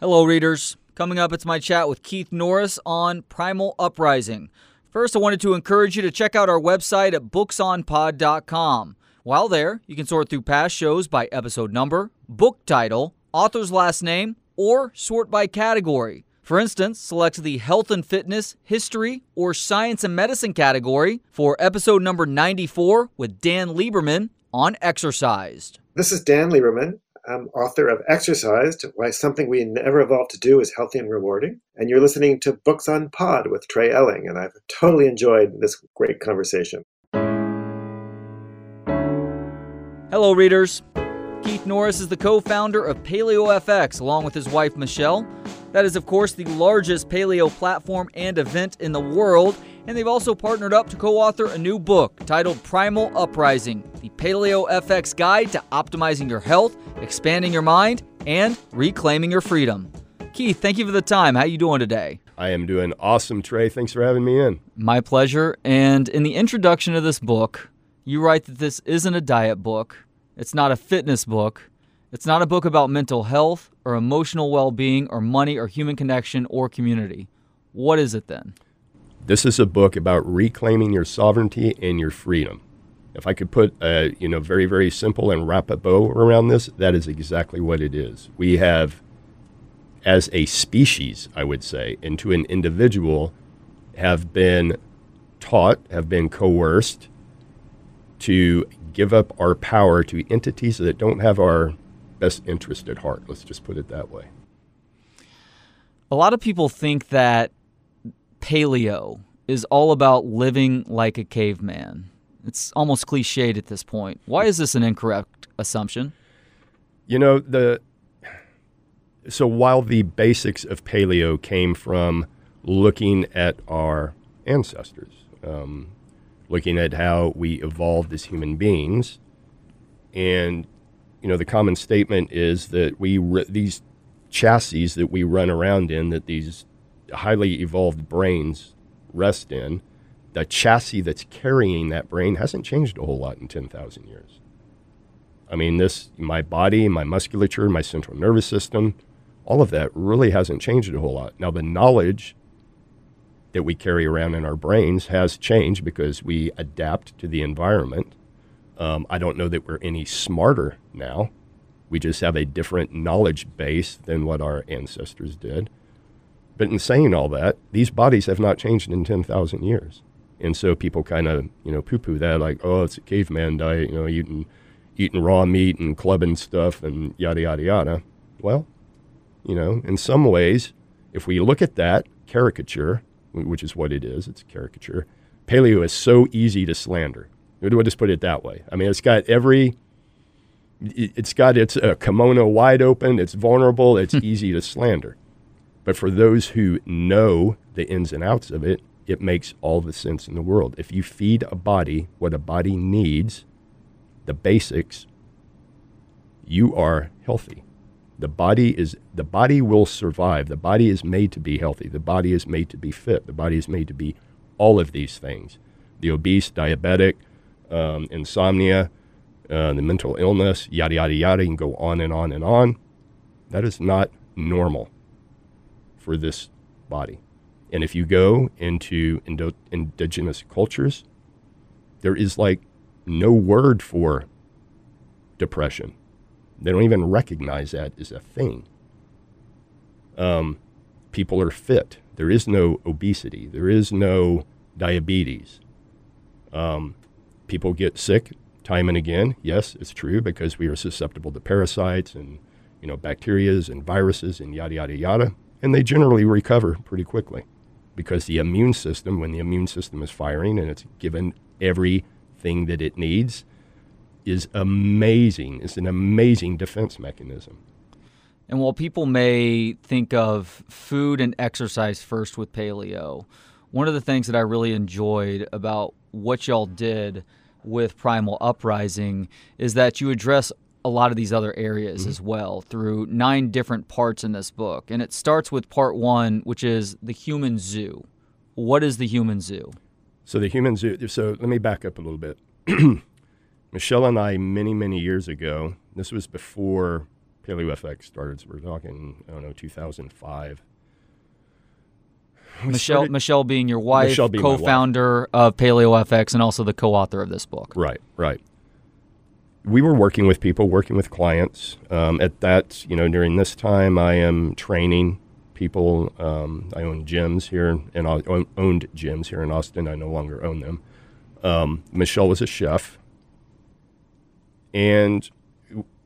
Hello, readers. Coming up, it's my chat with Keith Norris on Primal Uprising. First, I wanted to encourage you to check out our website at booksonpod.com. While there, you can sort through past shows by episode number, book title, author's last name, or sort by category. For instance, select the health and fitness, history, or science and medicine category for episode number 94 with Dan Lieberman on exercised. This is Dan Lieberman. I'm author of Exercised Why Something We Never Evolved to Do is Healthy and Rewarding. And you're listening to Books on Pod with Trey Elling. And I've totally enjoyed this great conversation. Hello, readers. Keith Norris is the co founder of PaleoFX along with his wife Michelle. That is, of course, the largest paleo platform and event in the world, and they've also partnered up to co author a new book titled Primal Uprising The Paleo FX Guide to Optimizing Your Health, Expanding Your Mind, and Reclaiming Your Freedom. Keith, thank you for the time. How are you doing today? I am doing awesome, Trey. Thanks for having me in. My pleasure. And in the introduction of this book, you write that this isn't a diet book, it's not a fitness book, it's not a book about mental health or emotional well being or money or human connection or community. What is it then? This is a book about reclaiming your sovereignty and your freedom. If I could put a you know very very simple and wrap a bow around this, that is exactly what it is. We have, as a species, I would say, and to an individual, have been taught, have been coerced to give up our power to entities that don't have our best interest at heart. Let's just put it that way. A lot of people think that paleo is all about living like a caveman. It's almost cliched at this point. Why is this an incorrect assumption? You know, the so while the basics of paleo came from looking at our ancestors, um, looking at how we evolved as human beings, and you know, the common statement is that we these chassis that we run around in, that these highly evolved brains rest in, the chassis that's carrying that brain hasn't changed a whole lot in 10,000 years. I mean, this, my body, my musculature, my central nervous system, all of that really hasn't changed a whole lot. Now, the knowledge that we carry around in our brains has changed because we adapt to the environment um, I don't know that we're any smarter now. We just have a different knowledge base than what our ancestors did. But in saying all that, these bodies have not changed in 10,000 years. And so people kind of, you know, poo poo that, like, oh, it's a caveman diet, you know, eating, eating raw meat and clubbing stuff and yada, yada, yada. Well, you know, in some ways, if we look at that caricature, which is what it is, it's a caricature, paleo is so easy to slander. We'll just put it that way. I mean, it's got every, it's got its uh, kimono wide open. It's vulnerable. It's easy to slander. But for those who know the ins and outs of it, it makes all the sense in the world. If you feed a body what a body needs, the basics, you are healthy. The body is the body will survive. The body is made to be healthy. The body is made to be fit. The body is made to be all of these things. The obese, diabetic, um, insomnia, uh, the mental illness, yada, yada, yada. You can go on and on and on. That is not normal for this body. And if you go into indo- indigenous cultures, there is like no word for depression. They don't even recognize that as a thing. Um, people are fit. There is no obesity. There is no diabetes. Um, people get sick time and again. Yes, it's true because we are susceptible to parasites and you know bacterias and viruses and yada yada yada, and they generally recover pretty quickly because the immune system, when the immune system is firing and it's given everything that it needs, is amazing. It's an amazing defense mechanism. And while people may think of food and exercise first with paleo, one of the things that I really enjoyed about what y'all did with Primal Uprising is that you address a lot of these other areas mm-hmm. as well through nine different parts in this book. And it starts with part one, which is the human zoo. What is the human zoo? So, the human zoo, so let me back up a little bit. Michelle and I, many, many years ago, this was before PaleoFX started. So we're talking, I don't know, 2005. We Michelle, started- Michelle being your wife, being wife. co-founder of PaleoFX, and also the co-author of this book. Right, right. We were working with people, working with clients. Um, at that, you know, during this time, I am training people. Um, I own gyms here, and owned gyms here in Austin. I no longer own them. Um, Michelle was a chef, and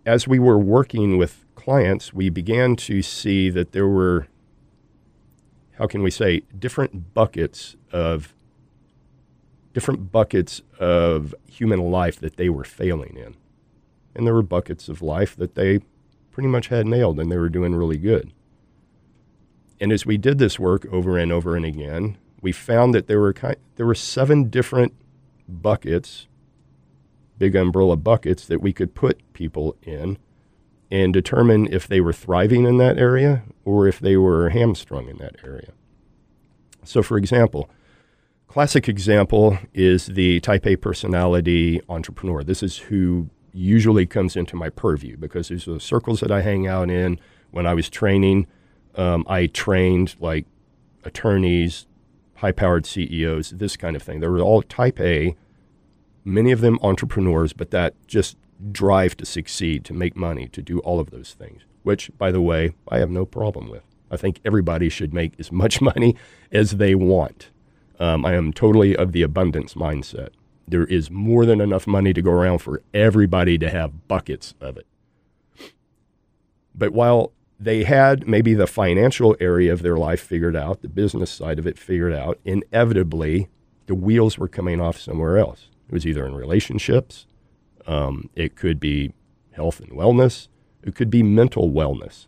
as we were working with clients, we began to see that there were, how can we say, different buckets of different buckets of human life that they were failing in. And there were buckets of life that they pretty much had nailed and they were doing really good. And as we did this work over and over and again, we found that there were ki there were seven different buckets, big umbrella buckets that we could put people in and determine if they were thriving in that area or if they were hamstrung in that area. So for example, Classic example is the type A personality entrepreneur. This is who usually comes into my purview because these are the circles that I hang out in. When I was training, um, I trained like attorneys, high powered CEOs, this kind of thing. They were all type A, many of them entrepreneurs, but that just drive to succeed, to make money, to do all of those things, which, by the way, I have no problem with. I think everybody should make as much money as they want. Um, I am totally of the abundance mindset. There is more than enough money to go around for everybody to have buckets of it. But while they had maybe the financial area of their life figured out, the business side of it figured out, inevitably the wheels were coming off somewhere else. It was either in relationships, um, it could be health and wellness, it could be mental wellness.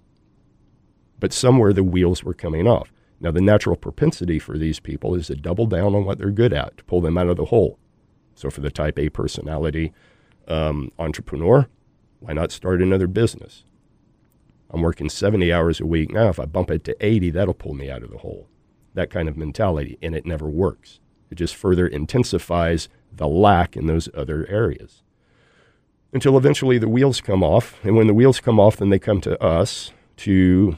But somewhere the wheels were coming off. Now, the natural propensity for these people is to double down on what they're good at, to pull them out of the hole. So, for the type A personality um, entrepreneur, why not start another business? I'm working 70 hours a week now. If I bump it to 80, that'll pull me out of the hole. That kind of mentality, and it never works. It just further intensifies the lack in those other areas. Until eventually the wheels come off. And when the wheels come off, then they come to us to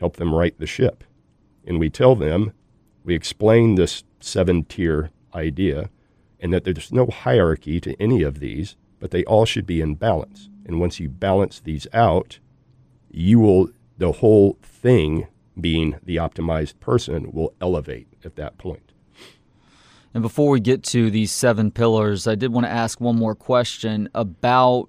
help them right the ship and we tell them, we explain this seven tier idea, and that there's no hierarchy to any of these, but they all should be in balance. And once you balance these out, you will, the whole thing being the optimized person, will elevate at that point. And before we get to these seven pillars, I did want to ask one more question about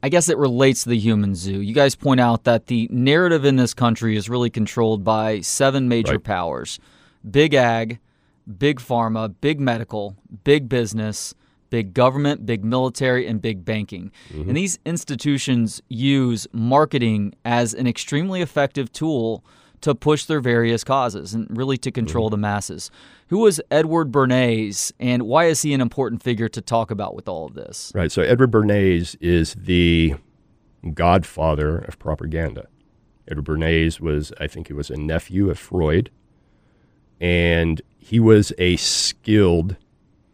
I guess it relates to the human zoo. You guys point out that the narrative in this country is really controlled by seven major Right. powers big ag, big pharma, big medical, big business, big government, big military, and big banking. And mm-hmm. these institutions use marketing as an extremely effective tool to push their various causes and really to control mm-hmm. the masses. Who was Edward Bernays, and why is he an important figure to talk about with all of this? Right. So Edward Bernays is the godfather of propaganda. Edward Bernays was, I think he was a nephew of Freud, and he was a skilled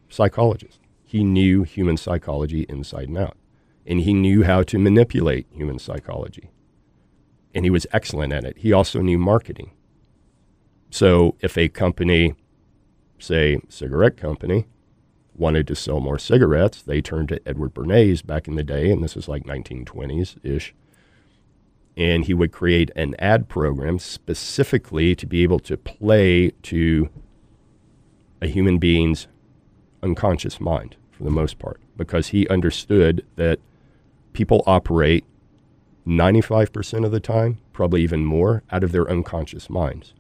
psychologist. He knew human psychology inside and out, and he knew how to manipulate human psychology, and he was excellent at it. He also knew marketing. So if a company, say cigarette company, wanted to sell more cigarettes, they turned to Edward Bernays back in the day, and this is like 1920s ish. And he would create an ad program specifically to be able to play to a human being's unconscious mind for the most part, because he understood that people operate 95% of the time, probably even more, out of their unconscious minds,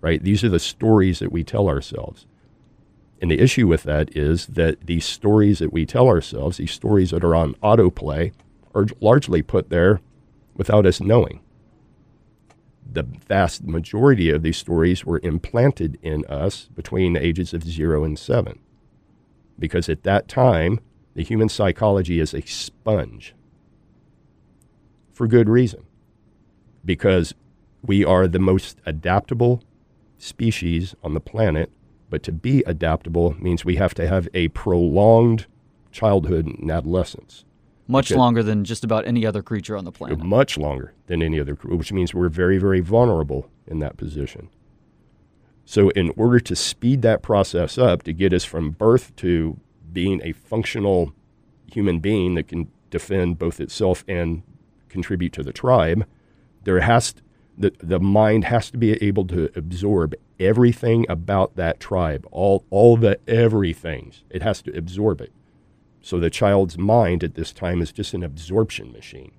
right? These are the stories that we tell ourselves. And the issue with that is that these stories that we tell ourselves, these stories that are on autoplay, are largely put there without us knowing. The vast majority of these stories were implanted in us between the ages of zero and seven. Because at that time, the human psychology is a sponge for good reason. Because we are the most adaptable species on the planet but to be adaptable means we have to have a prolonged childhood and adolescence. Much Okay. longer than just about any other creature on the planet. much longer than any other, which means we're very, very vulnerable in that position. So, in order to speed that process up to get us from birth to being a functional human being that can defend both itself and contribute to the tribe, there has to, the, the mind has to be able to absorb everything about that tribe, all, all the everythings. It has to absorb it. So the child's mind at this time is just an absorption machine.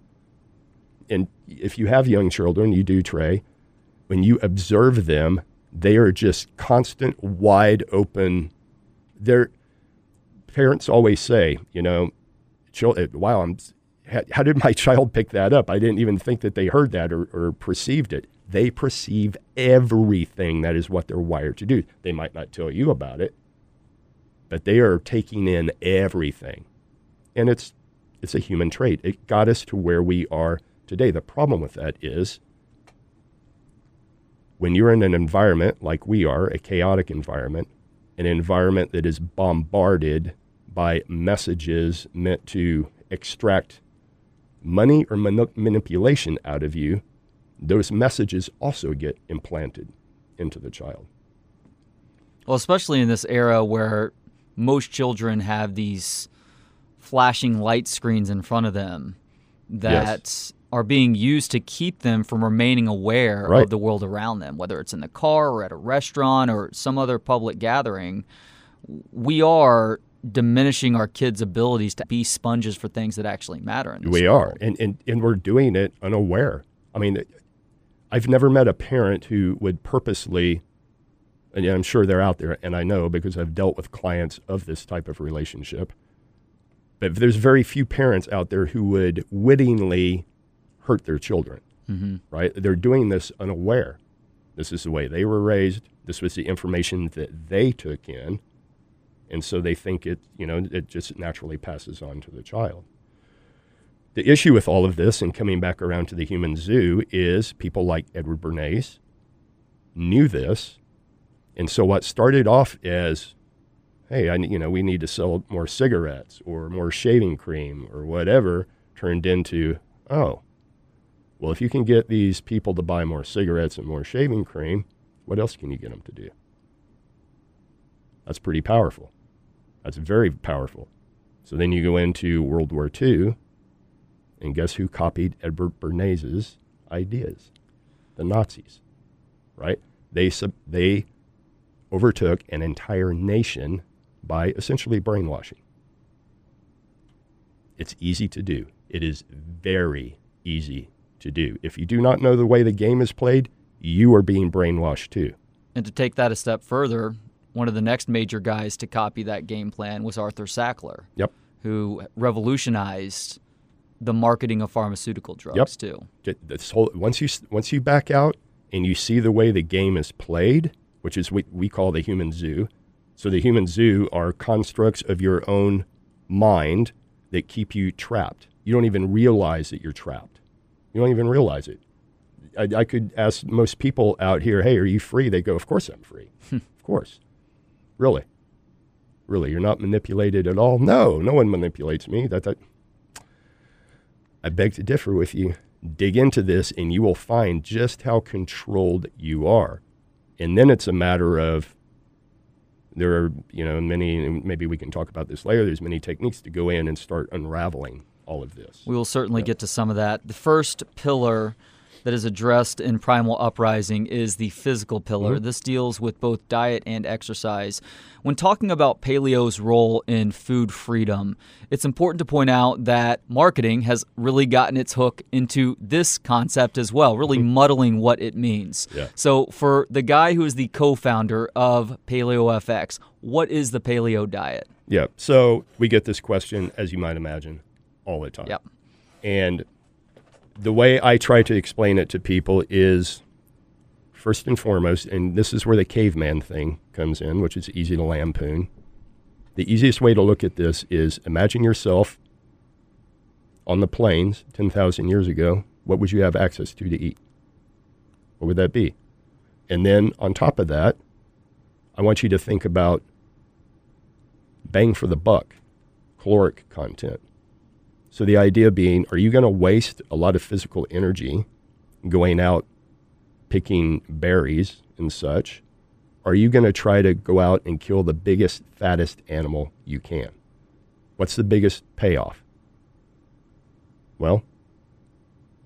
And if you have young children, you do, Trey, when you observe them, they are just constant, wide open. They're, parents always say, you know, uh, wow, I'm, how, how did my child pick that up? I didn't even think that they heard that or, or perceived it. They perceive everything. That is what they're wired to do. They might not tell you about it, but they are taking in everything. And it's, it's a human trait. It got us to where we are today. The problem with that is when you're in an environment like we are, a chaotic environment, an environment that is bombarded by messages meant to extract money or mani- manipulation out of you, those messages also get implanted into the child. Well, especially in this era where most children have these flashing light screens in front of them that are being used to keep them from remaining aware Right. of the world around them, whether it's in the car or at a restaurant or some other public gathering. We are diminishing our kids' abilities to be sponges for things that actually matter We are, and, and, and we're doing it unaware. I mean, I've never met a parent who would purposely, and I'm sure they're out there, and I know because I've dealt with clients of this type of relationship. But there's very few parents out there who would wittingly hurt their children, mm-hmm. right? They're doing this unaware. This is the way they were raised. This was the information that they took in. And so they think it, you know, it just naturally passes on to the child. The issue with all of this, and coming back around to the human zoo, is people like Edward Bernays knew this, and so what started off as, "Hey, I, you know, we need to sell more cigarettes or more shaving cream or whatever," turned into, "Oh, well, if you can get these people to buy more cigarettes and more shaving cream, what else can you get them to do?" That's pretty powerful. That's very powerful. So then you go into World War II, and guess who copied Edward Bernays' ideas? The Nazis, right? They sub- they overtook an entire nation by essentially brainwashing. It's easy to do. It is very easy to do. If you do not know the way the game is played, you are being brainwashed too. And to take that a step further, one of the next major guys to copy that game plan was Arthur Sackler, Yep. who revolutionized the marketing of pharmaceutical drugs too. Get this whole once you once you back out and you see the way the game is played, which is what we call the human zoo. So the human zoo are constructs of your own mind that keep you trapped. You don't even realize that you're trapped. You don't even realize it. I, I could ask most people out here, "Hey, are you free?" They go, "Of course I'm free. of course." Really? Really, you're not manipulated at all? No, no one manipulates me. That that I beg to differ with you. Dig into this and you will find just how controlled you are. And then it's a matter of there are, you know, many, maybe we can talk about this later. There's many techniques to go in and start unraveling all of this. We will certainly get to some of that. The first pillar that is addressed in Primal Uprising is the physical pillar. Mm-hmm. This deals with both diet and exercise. When talking about paleo's role in food freedom, it's important to point out that marketing has really gotten its hook into this concept as well, really mm-hmm. muddling what it means. Yeah. So, for the guy who is the co founder of Paleo FX, what is the paleo diet? Yeah. So we get this question, as you might imagine, all the time. Yep. And the way I try to explain it to people is first and foremost, and this is where the caveman thing comes in, which is easy to lampoon. The easiest way to look at this is imagine yourself on the plains 10,000 years ago. What would you have access to to eat? What would that be? And then on top of that, I want you to think about bang for the buck, caloric content. So the idea being, are you going to waste a lot of physical energy going out picking berries and such? Are you going to try to go out and kill the biggest, fattest animal you can? What's the biggest payoff? Well,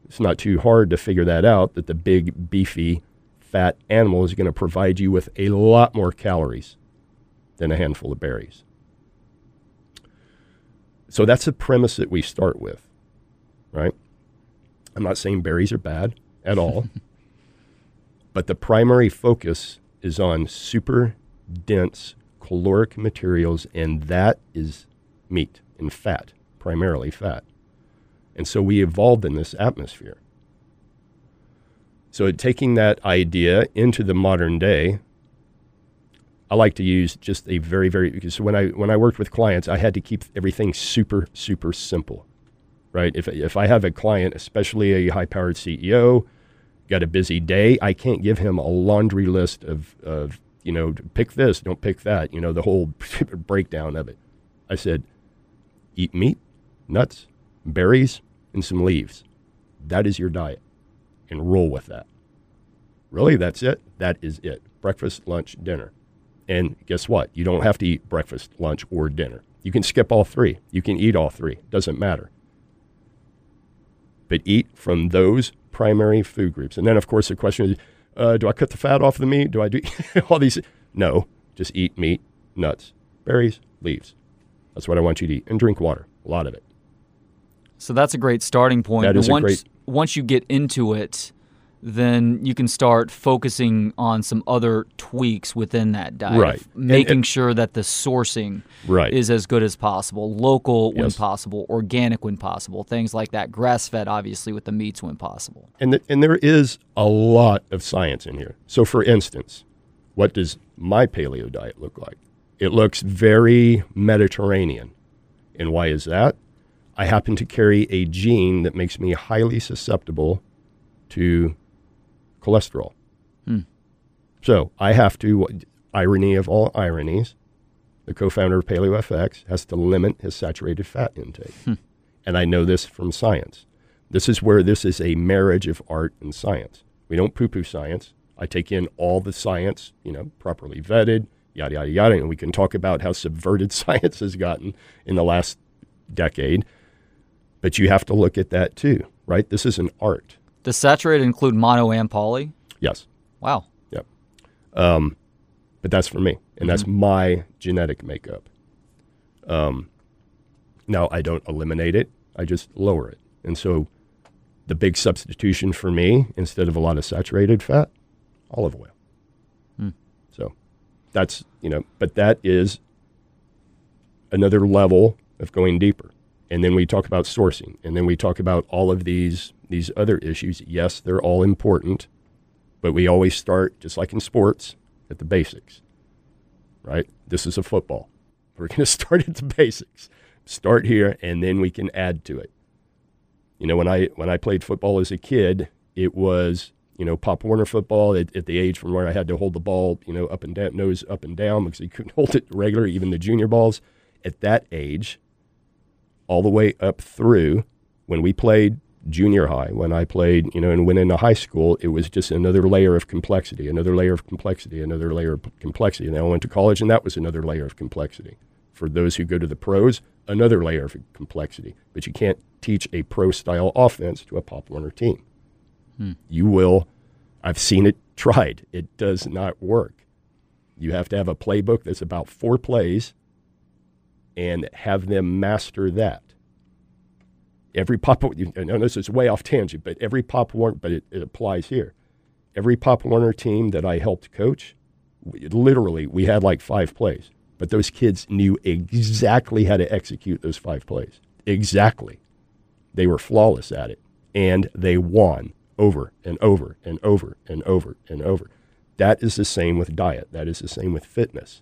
it's not too hard to figure that out that the big, beefy, fat animal is going to provide you with a lot more calories than a handful of berries. So that's the premise that we start with, right? I'm not saying berries are bad at all, but the primary focus is on super dense caloric materials, and that is meat and fat, primarily fat. And so we evolved in this atmosphere. So taking that idea into the modern day, I like to use just a very, very because when I when I worked with clients, I had to keep everything super, super simple. Right? If if I have a client, especially a high powered CEO, got a busy day, I can't give him a laundry list of, of you know, pick this, don't pick that, you know, the whole breakdown of it. I said, eat meat, nuts, berries, and some leaves. That is your diet. And roll with that. Really, that's it? That is it. Breakfast, lunch, dinner. And guess what? You don't have to eat breakfast, lunch, or dinner. You can skip all three. You can eat all three. Doesn't matter. But eat from those primary food groups. And then, of course, the question is uh, do I cut the fat off the meat? Do I do all these? No, just eat meat, nuts, berries, leaves. That's what I want you to eat. And drink water, a lot of it. So that's a great starting point. That is once, a great. Once you get into it, then you can start focusing on some other tweaks within that diet. Right. Making and- sure that the sourcing Right. is as good as possible, local when possible, organic when possible, things like that. Grass fed, obviously, with the meats when possible. And, th- and there is a lot of science in here. So, for instance, what does my paleo diet look like? It looks very Mediterranean. And why is that? I happen to carry a gene that makes me highly susceptible to cholesterol. Hmm. So, I have to, irony of all ironies, the co founder of PaleoFX has to limit his saturated fat intake. Hmm. And I know this from science. This is where this is a marriage of art and science. We don't poo poo science. I take in all the science, you know, properly vetted, yada, yada, yada. And we can talk about how subverted science has gotten in the last decade. But you have to look at that too, right? This is an art. Does saturated include mono and poly? Yes. Wow. Yep. Um, but that's for me, and that's my genetic makeup. Um, now I don't eliminate it; I just lower it. And so, the big substitution for me, instead of a lot of saturated fat, olive oil. So, that's you know, but that is another level of going deeper. And then we talk about sourcing, and then we talk about all of these these other issues. Yes, they're all important, but we always start, just like in sports, at the basics, right? This is a football. We're going to start at the basics. Start here, and then we can add to it. You know, when I when I played football as a kid, it was you know Pop Warner football at, at the age from where I had to hold the ball, you know, up and down, nose up and down because you couldn't hold it regular, even the junior balls. At that age, all the way up through when we played junior high, when I played, you know, and went into high school, it was just another layer of complexity, another layer of complexity, another layer of complexity. And then I went to college, and that was another layer of complexity. For those who go to the pros, another layer of complexity. But you can't teach a pro style offense to a Pop Warner team. Hmm. You will, I've seen it tried. It does not work. You have to have a playbook that's about four plays and have them master that. Every pop, know this is way off tangent, but every Pop Warner, but it, it applies here. Every Pop Warner team that I helped coach, we, literally, we had like five plays, but those kids knew exactly how to execute those five plays. Exactly. They were flawless at it, and they won over and over and over and over and over. That is the same with diet. That is the same with fitness.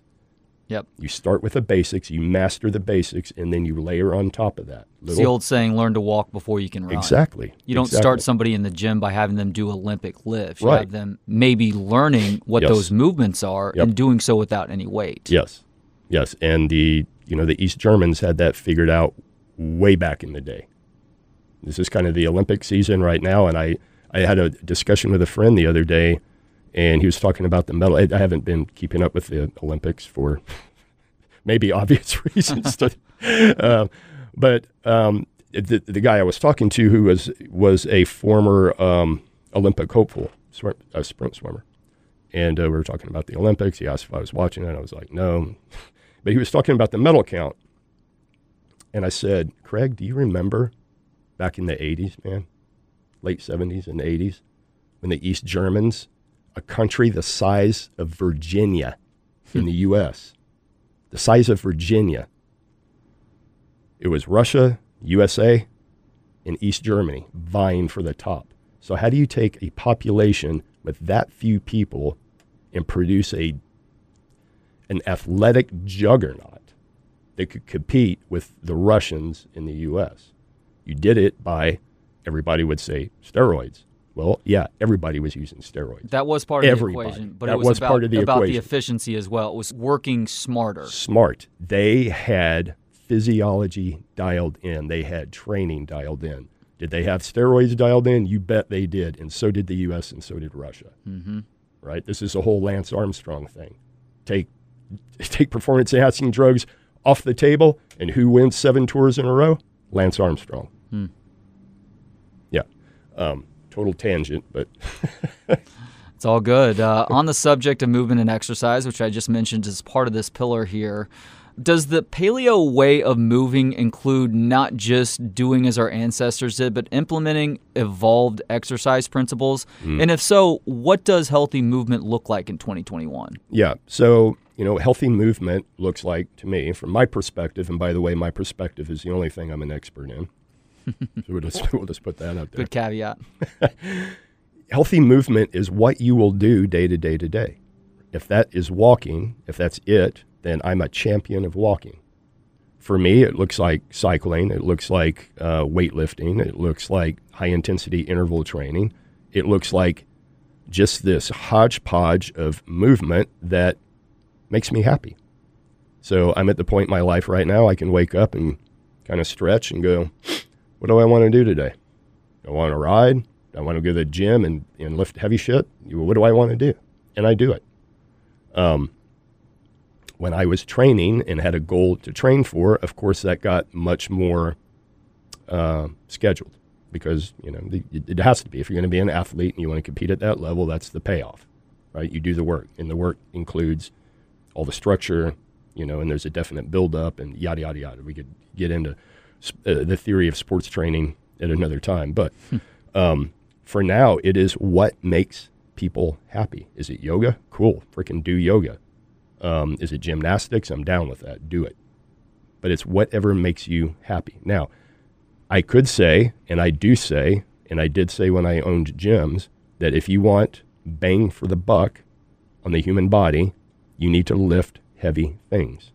Yep. You start with the basics, you master the basics, and then you layer on top of that. It's the old saying, learn to walk before you can run. exactly. You don't exactly. start somebody in the gym by having them do Olympic lifts. You Right. have them maybe learning what Yes. those movements are Yep. and doing so without any weight. Yes, yes, and the you know the East Germans had that figured out way back in the day. This is kind of the Olympic season right now, and I I had a discussion with a friend the other day, and he was talking about the medal. I, I haven't been keeping up with the Olympics for maybe obvious reasons, to, uh, but um, the, the guy I was talking to, who was was a former um, Olympic hopeful, swim, a sprint swimmer, and uh, we were talking about the Olympics. He asked if I was watching it. I was like, no, but he was talking about the medal count, and I said, Craig, do you remember back in the '80s, man? late 70s and 80s, when the East Germans, a country the size of Virginia in the U.S., the size of Virginia, it was Russia, USA, and East Germany vying for the top. So, how do you take a population with that few people and produce a an athletic juggernaut that could compete with the Russians in the U.S.? You did it by everybody would say steroids. Well, yeah, everybody was using steroids. That was part of Everybody. the equation, but That it was, was about, part of the about the efficiency as well. It was working smarter. Smart. They had physiology dialed in. They had training dialed in. Did they have steroids dialed in? You bet they did, and so did the U.S. and so did Russia. Mm-hmm. Right. This is a whole Lance Armstrong thing. Take take performance enhancing drugs off the table, and who wins seven tours in a row? Lance Armstrong. Hmm. Yeah. Um, total tangent, but It's all good. Uh, on the subject of movement and exercise, which I just mentioned as part of this pillar here, does the paleo way of moving include not just doing as our ancestors did, but implementing evolved exercise principles? And if so, what does healthy movement look like in 2021? Yeah. So, you know, healthy movement looks like to me, from my perspective, and by the way, my perspective is the only thing I'm an expert in. So we'll just, we'll just put that out there. Good caveat. Healthy movement is what you will do day to day to day. If that is walking, if that's it, then I'm a champion of walking. For me, it looks like cycling, it looks like uh, weightlifting, it looks like high intensity interval training, it looks like just this hodgepodge of movement that makes me happy. So I'm at the point in my life right now I can wake up and kind of stretch and go, what do I want to do today? I want to ride? I want to go to the gym and, and lift heavy shit? What do I want to do? And I do it. Um, when I was training and had a goal to train for, of course, that got much more uh, scheduled because you know it has to be. If you're going to be an athlete and you want to compete at that level, that's the payoff, right? You do the work, and the work includes all the structure, you know, and there's a definite build-up and yada yada yada. We could get into uh, the theory of sports training at another time, but um, for now, it is what makes people happy. Is it yoga? Cool, freaking do yoga. Um, is it gymnastics? I'm down with that. Do it. But it's whatever makes you happy. Now, I could say, and I do say, and I did say when I owned gyms, that if you want bang for the buck on the human body, you need to lift heavy things.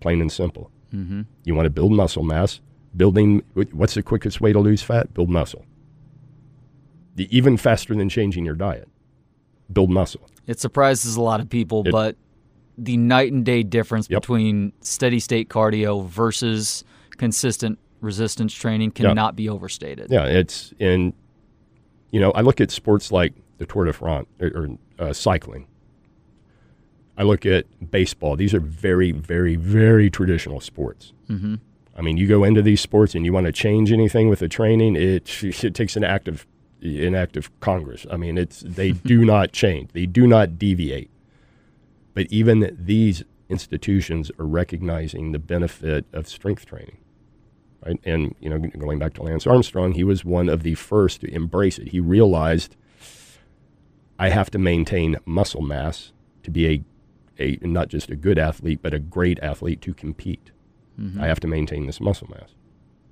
Plain and simple. Mm-hmm. You want to build muscle mass. Building, what's the quickest way to lose fat? Build muscle. The- Even faster than changing your diet. Build muscle. It surprises a lot of people, It- but the night and day difference Yep. between steady state cardio versus consistent resistance training Yeah. cannot be overstated. Yeah, it's in. You know, I look at sports like the Tour de France or, or uh, cycling. I look at baseball. These are very, very, very traditional sports. Mm-hmm. I mean, you go into these sports and you want to change anything with the training, it it takes an act of an act of Congress. I mean, it's they do not change. They do not deviate. But even these institutions are recognizing the benefit of strength training. Right? And you know, going back to Lance Armstrong, he was one of the first to embrace it. He realized I have to maintain muscle mass to be a a not just a good athlete, but a great athlete to compete. I have to maintain this muscle mass.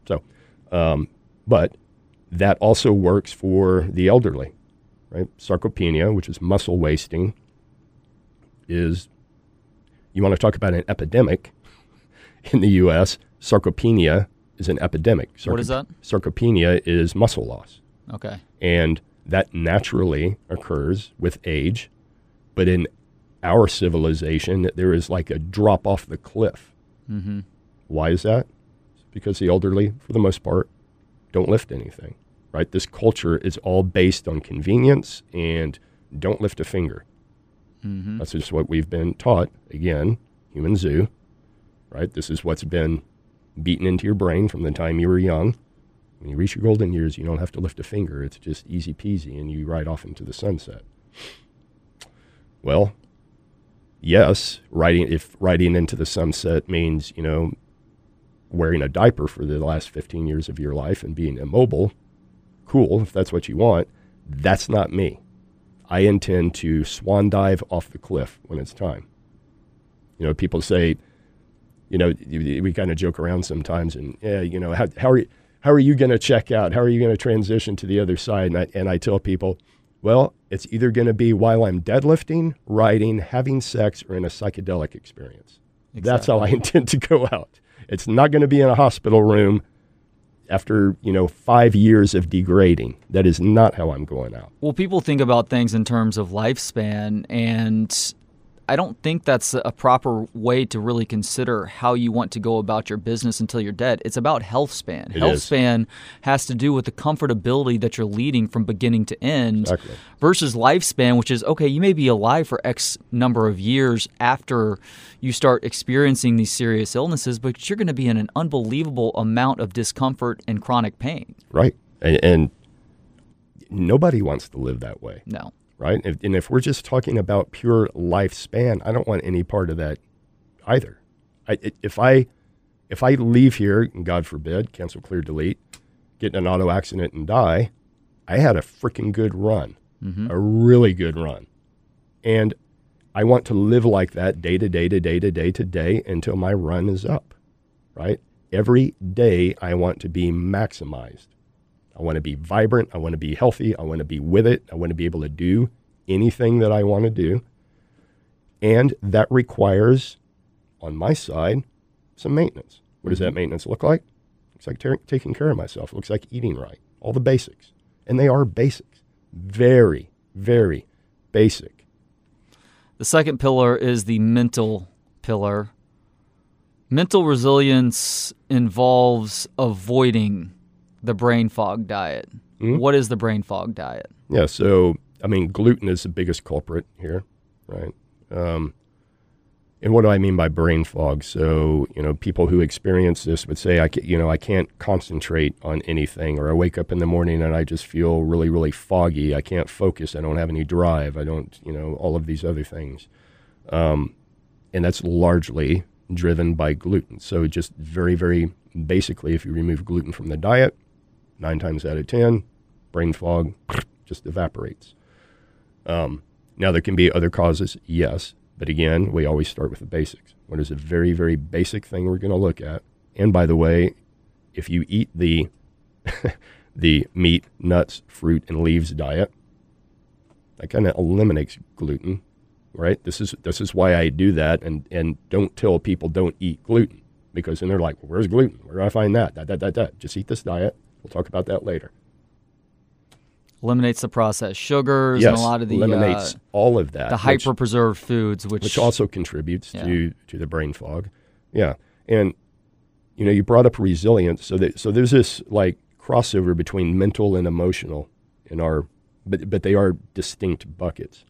So, um, but that also works for the elderly, right? Sarcopenia, which is muscle wasting, is you want to talk about an epidemic in the U.S. Sarcopenia is an epidemic. What is that? Sarcopenia is muscle loss, Okay. and that naturally occurs with age. But in our civilization, that there is like a drop off the cliff. Mm-hmm. Why is that? Because the elderly, for the most part, don't lift anything, right? This culture is all based on convenience and don't lift a finger. Mm-hmm. That's just what we've been taught. Again, human zoo, right? This is what's been beaten into your brain from the time you were young. When you reach your golden years, you don't have to lift a finger. It's just easy peasy, and you ride off into the sunset. Well, yes, riding if riding into the sunset means you know wearing a diaper for the last 15 years of your life and being immobile, cool if that's what you want. That's not me. I intend to swan dive off the cliff when it's time. You know, people say, you know, we kind of joke around sometimes, and yeah, you know, how, how are you, how are you going to check out? How are you going to transition to the other side? And I, and I tell people, well, it's either going to be while I'm deadlifting, riding, having sex, or in a psychedelic experience. Exactly. That's how I intend to go out. It's not going to be in a hospital room after, you know, 5 years of degrading. That is not how I'm going out. Well, people think about things in terms of lifespan and I don't think that's a proper way to really consider how you want to go about your business until you're dead. It's about health span. It health is. span has to do with the comfortability that you're leading from beginning to end Exactly. versus lifespan, which is okay, you may be alive for X number of years after you start experiencing these serious illnesses, but you're going to be in an unbelievable amount of discomfort and chronic pain. Right. And, and nobody wants to live that way. No. Right? And if we're just talking about pure lifespan, I don't want any part of that either. I, if I if I leave here, and God forbid, cancel, clear, delete, get in an auto accident and die, I had a freaking good run, mm-hmm. a really good run, and I want to live like that day to day to day to day to day until my run is up, right? Every day I want to be maximized. I want to be vibrant. I want to be healthy. I want to be with it. I want to be able to do anything that I want to do. And that requires, on my side, some maintenance. What does that mm-hmm. maintenance look like? Looks like ter- taking care of myself. It looks like eating right. All the basics. And they are basics. Very, very basic. The second pillar is the mental pillar. Mental resilience involves avoiding the brain fog diet. Mhm. What is the brain fog diet? Yeah, so I mean, gluten is the biggest culprit here, right? Um, and what do I mean by brain fog? So you know, people who experience this would say, I ca you know, I can't concentrate on anything, or I wake up in the morning and I just feel really, really foggy. I can't focus. I don't have any drive. I don't, you know, all of these other things, um, and that's largely driven by gluten. So just very, very basically, if you remove gluten from the diet, nine times out of ten, brain fog just evaporates. Um, now, there can be other causes, yes, but again, we always start with the basics. What is a very, very basic thing we're going to look at? And by the way, if you eat the the meat, nuts, fruit, and leaves diet, that kind of eliminates gluten, right? This is this is why I do that, and and don't tell people don't eat gluten because then they're like, well, where's gluten? Where do I find that? That that that that. Just eat this diet. We'll talk about that later. Eliminates the processed sugars yes, and a lot of the eliminates uh, all of that. the hyper preserved foods, which, which also contributes Yeah. to to the brain fog. Yeah, and you know you brought up resilience, so that so there's this like crossover between mental and emotional in our, but but they are distinct buckets.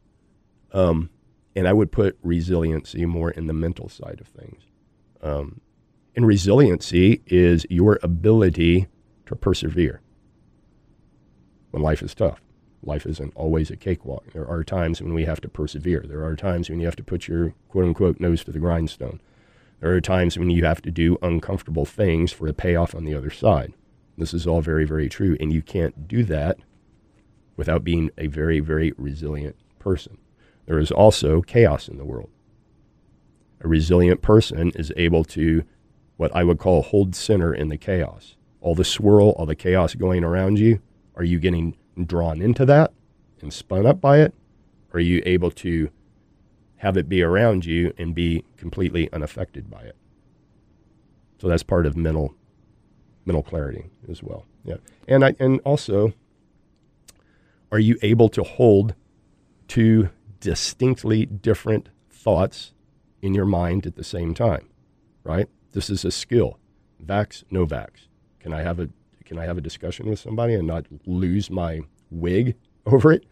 Um, and I would put resiliency more in the mental side of things. Um, and resiliency is your ability to persevere when life is tough. Life isn't always a cakewalk. There are times when we have to persevere. There are times when you have to put your quote unquote nose to the grindstone. There are times when you have to do uncomfortable things for a payoff on the other side. This is all very, very true. And you can't do that without being a very, very resilient person. There is also chaos in the world. A resilient person is able to, what I would call, hold center in the chaos. All the swirl, all the chaos going around you, are you getting drawn into that and spun up by it? Are you able to have it be around you and be completely unaffected by it? So that's part of mental mental clarity as well. Yeah. And I and also are you able to hold two distinctly different thoughts in your mind at the same time? Right? This is a skill. Vax, no vax. Can I have a can I have a discussion with somebody and not lose my wig over it?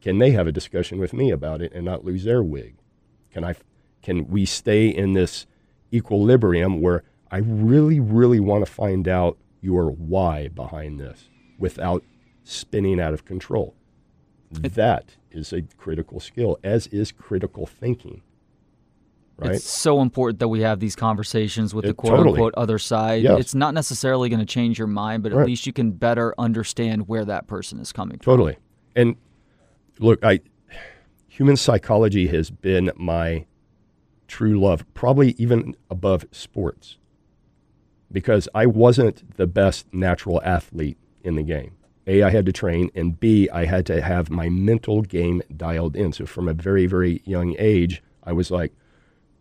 Can they have a discussion with me about it and not lose their wig? Can I can we stay in this equilibrium where I really really want to find out your why behind this without spinning out of control? That is a critical skill as is critical thinking. Right? It's so important that we have these conversations with It- the quote totally. unquote other side. Yes. It's not necessarily going to change your mind, but at Right. least you can better understand where that person is coming from. Totally. And look, I human psychology has been my true love, probably even above sports. Because I wasn't the best natural athlete in the game. A, I had to train, and B, I had to have my mental game dialed in. So from a very, very young age, I was like,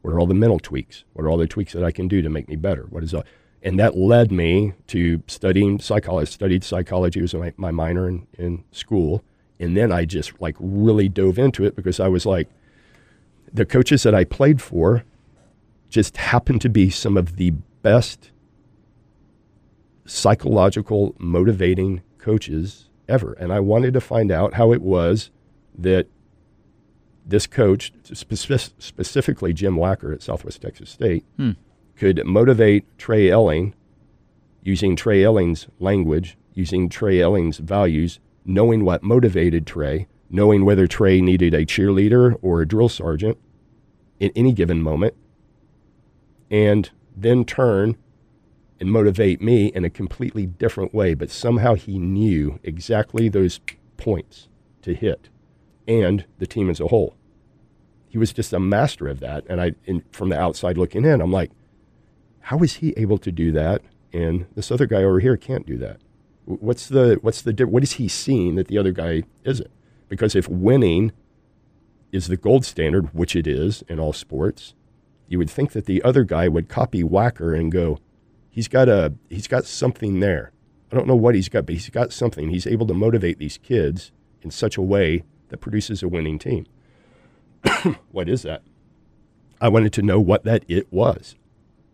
what are all the mental tweaks? What are all the tweaks that I can do to make me better? What is that? And that led me to studying psychology. I studied psychology was my, my minor in, in school. And then I just like really dove into it because I was like, the coaches that I played for just happened to be some of the best psychological motivating coaches ever. And I wanted to find out how it was that this coach, spec- specifically Jim Wacker at Southwest Texas State, Hmm. could motivate Trey Elling using Trey Elling's language, using Trey Elling's values, knowing what motivated Trey, knowing whether Trey needed a cheerleader or a drill sergeant in any given moment, and then turn and motivate me in a completely different way. But somehow he knew exactly those points to hit and the team as a whole. He was just a master of that. And I, in, from the outside looking in, I'm like, how is he able to do that? And this other guy over here can't do that. What's the, what's the, what is he seeing that the other guy isn't? Because if winning is the gold standard, which it is in all sports, you would think that the other guy would copy Wacker and go, he's got a, he's got something there. I don't know what he's got, but he's got something. He's able to motivate these kids in such a way that produces a winning team. what is that? I wanted to know what that it was.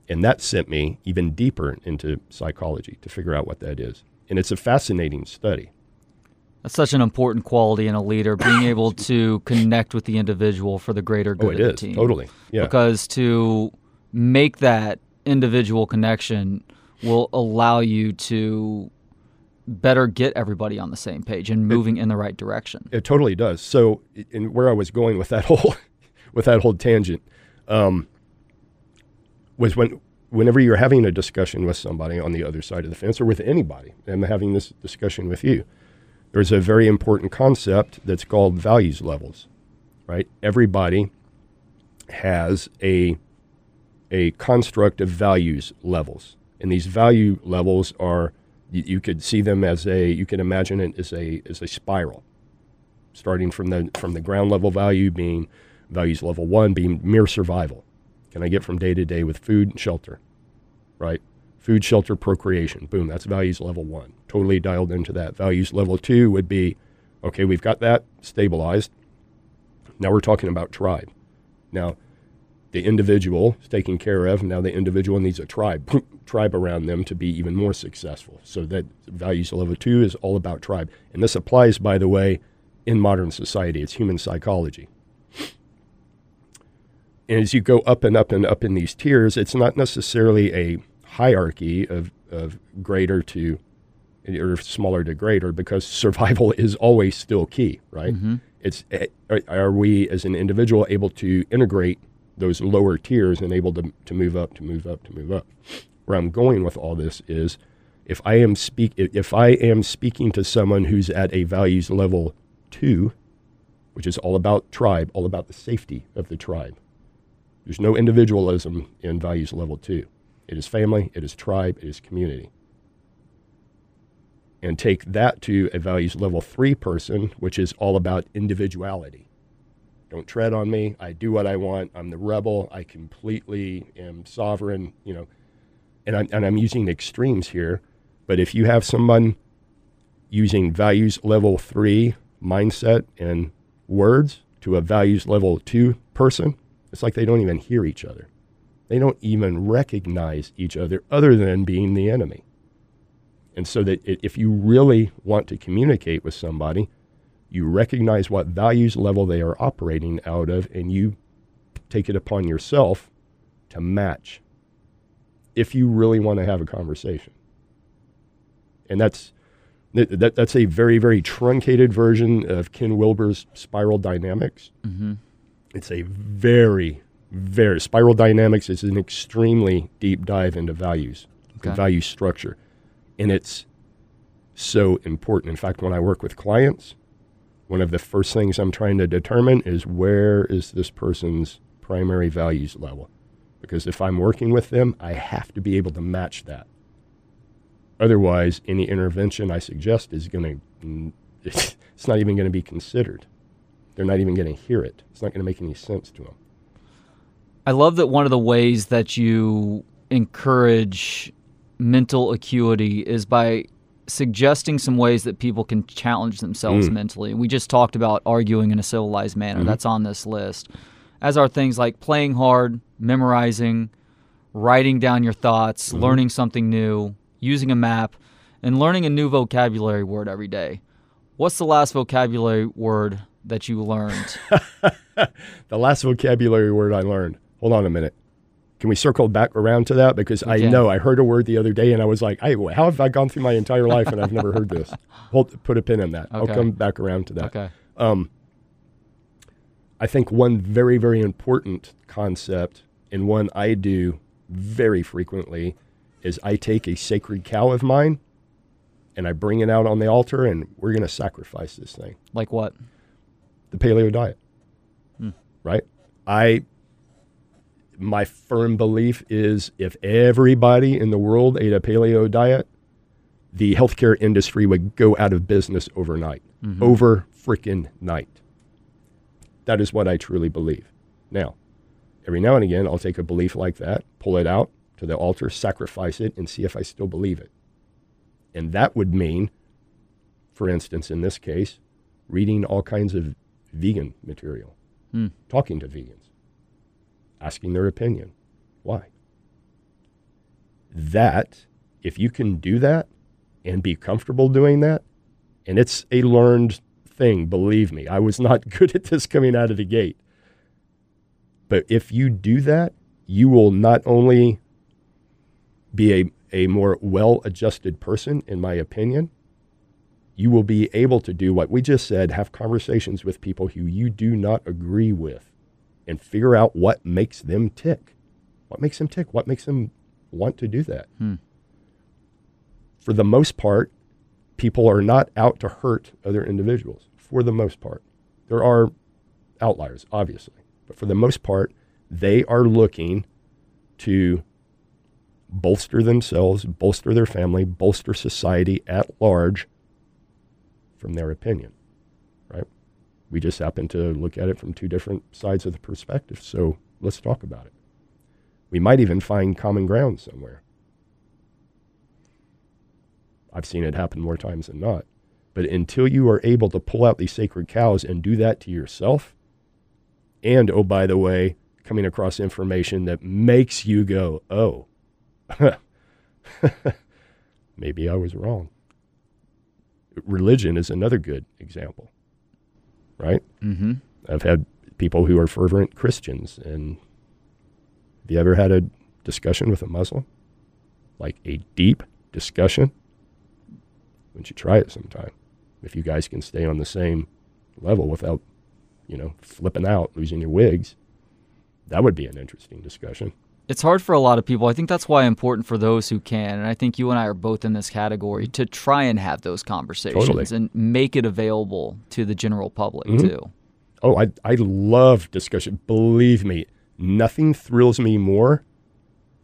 And that sent me even deeper into psychology to figure out what that is. And it's a fascinating study. That's such an important quality in a leader, being able to connect with the individual for the greater oh, good Oh, it of the is. team. Totally. Yeah. Because to make that individual connection will allow you to better get everybody on the same page and moving in the right direction. It totally does. So, and where I was going with that whole, with that whole tangent, um, was when, whenever you're having a discussion with somebody on the other side of the fence, or with anybody, and I'm having this discussion with you, there's a very important concept that's called values levels, right? Everybody has a a construct of values levels, and these value levels are you, you could see them as a you can imagine it as a as a spiral. Starting from the from the ground level value being values level one being mere survival. Can i get from day to day with food and shelter right? Food shelter procreation. Boom that's values level one. Totally dialed into that. Values level two would be okay we've got that stabilized. Now we're talking about tribe. Now the individual is taken care of. Now the individual needs a tribe, tribe around them to be even more successful. So that values level two is all about tribe. And this applies, by the way, in modern society. It's human psychology. And as you go up and up and up in these tiers, it's not necessarily a hierarchy of, of greater to or smaller to greater because survival is always still key, right? It's eh, are we as an individual able to integrate those lower tiers and able to, to move up, to move up, to move up. Where I'm going with all this is if I am speak if I am speaking to someone who's at a values level two, which is all about tribe, all about the safety of the tribe. There's no individualism in values level two. It is family, it is tribe, it is community. And take that to a values level three person, which is all about individuality. Don't tread on me. I do what I want. I'm the rebel. I completely am sovereign, you know. And I'm, and I'm using extremes here. But if you have someone using values level three mindset and words to a values level two person, it's like they don't even hear each other. They don't even recognize each other other than being the enemy. And so that if you really want to communicate with somebody, you recognize what values level they are operating out of, and you take it upon yourself to match if you really want to have a conversation. And that's that, that, that's a very very truncated version of Ken Wilber's spiral dynamics. Mm-hmm. It's a very very spiral dynamics is an extremely deep dive into values, Okay. value structure, and it's so important. In fact, when I work with clients, one of the first things I'm trying to determine is where is this person's primary values level, because if I'm working with them, I have to be able to match that. Otherwise, any intervention I suggest is going to, it's not even going to be considered. They're not even going to hear it. It's not going to make any sense to them. I love that one of the ways that you encourage mental acuity is by suggesting some ways that people can challenge themselves Mm. mentally. We just talked about arguing in a civilized manner. Mhm. That's on this list. As are things like playing hard, memorizing, writing down your thoughts, Mhm. learning something new, using a map, and learning a new vocabulary word every day. What's the last vocabulary word that you learned? The last vocabulary word I learned. Hold on a minute. Can we circle back around to that? Because I can. know I heard a word the other day and I was like, hey, how have I gone through my entire life and I've never heard this? Hold, put a pin in that. I'll come back around to that. okay. Um, I think one very, very important concept and one I do very frequently is I take a sacred cow of mine and I bring it out on the altar and we're going to sacrifice this thing Like what? the paleo diet. Hmm. Right? I my firm belief is if everybody in the world ate a paleo diet, the healthcare industry would go out of business overnight. Mhm. Over frickin' night. That is what I truly believe. Now, every now and again I'll take a belief like that, pull it out to the altar, sacrifice it, and see if I still believe it. And that would mean, for instance, in this case, reading all kinds of vegan material, Hmm. talking to vegans, asking their opinion. Why? That, if you can do that and be comfortable doing that, and it's a learned thing, believe me, I was not good at this coming out of the gate. But if you do that, you will not only be a, a more well adjusted person, in my opinion, you will be able to do what we just said have conversations with people who you do not agree with and figure out what makes them tick. What makes them tick? What makes them want to do that? Hmm. For the most part, people are not out to hurt other individuals. For the most part, there are outliers, obviously, but for the most part, they are looking to bolster themselves, bolster their family, bolster society at large from their opinion? We just happen to look at it from two different sides of the perspective. So let's talk about it. We might even find common ground somewhere. I've seen it happen more times than not. But until you are able to pull out these sacred cows and do that to yourself, and oh, by the way, coming across information that makes you go, oh, maybe I was wrong. Religion is another good example, right? Mm-hmm. I've had people who are fervent Christians, and have you ever had a discussion with a Muslim? Like a deep discussion? Don't you try it sometime? If you guys can stay on the same level without, you know, flipping out, losing your wigs, that would be an interesting discussion. It's hard for a lot of people. I think that's why important for those who can. And I think you and I are both in this category to try and have those conversations Totally. and make it available to the general public Mhm. too. Oh, I, I love discussion. Believe me, nothing thrills me more.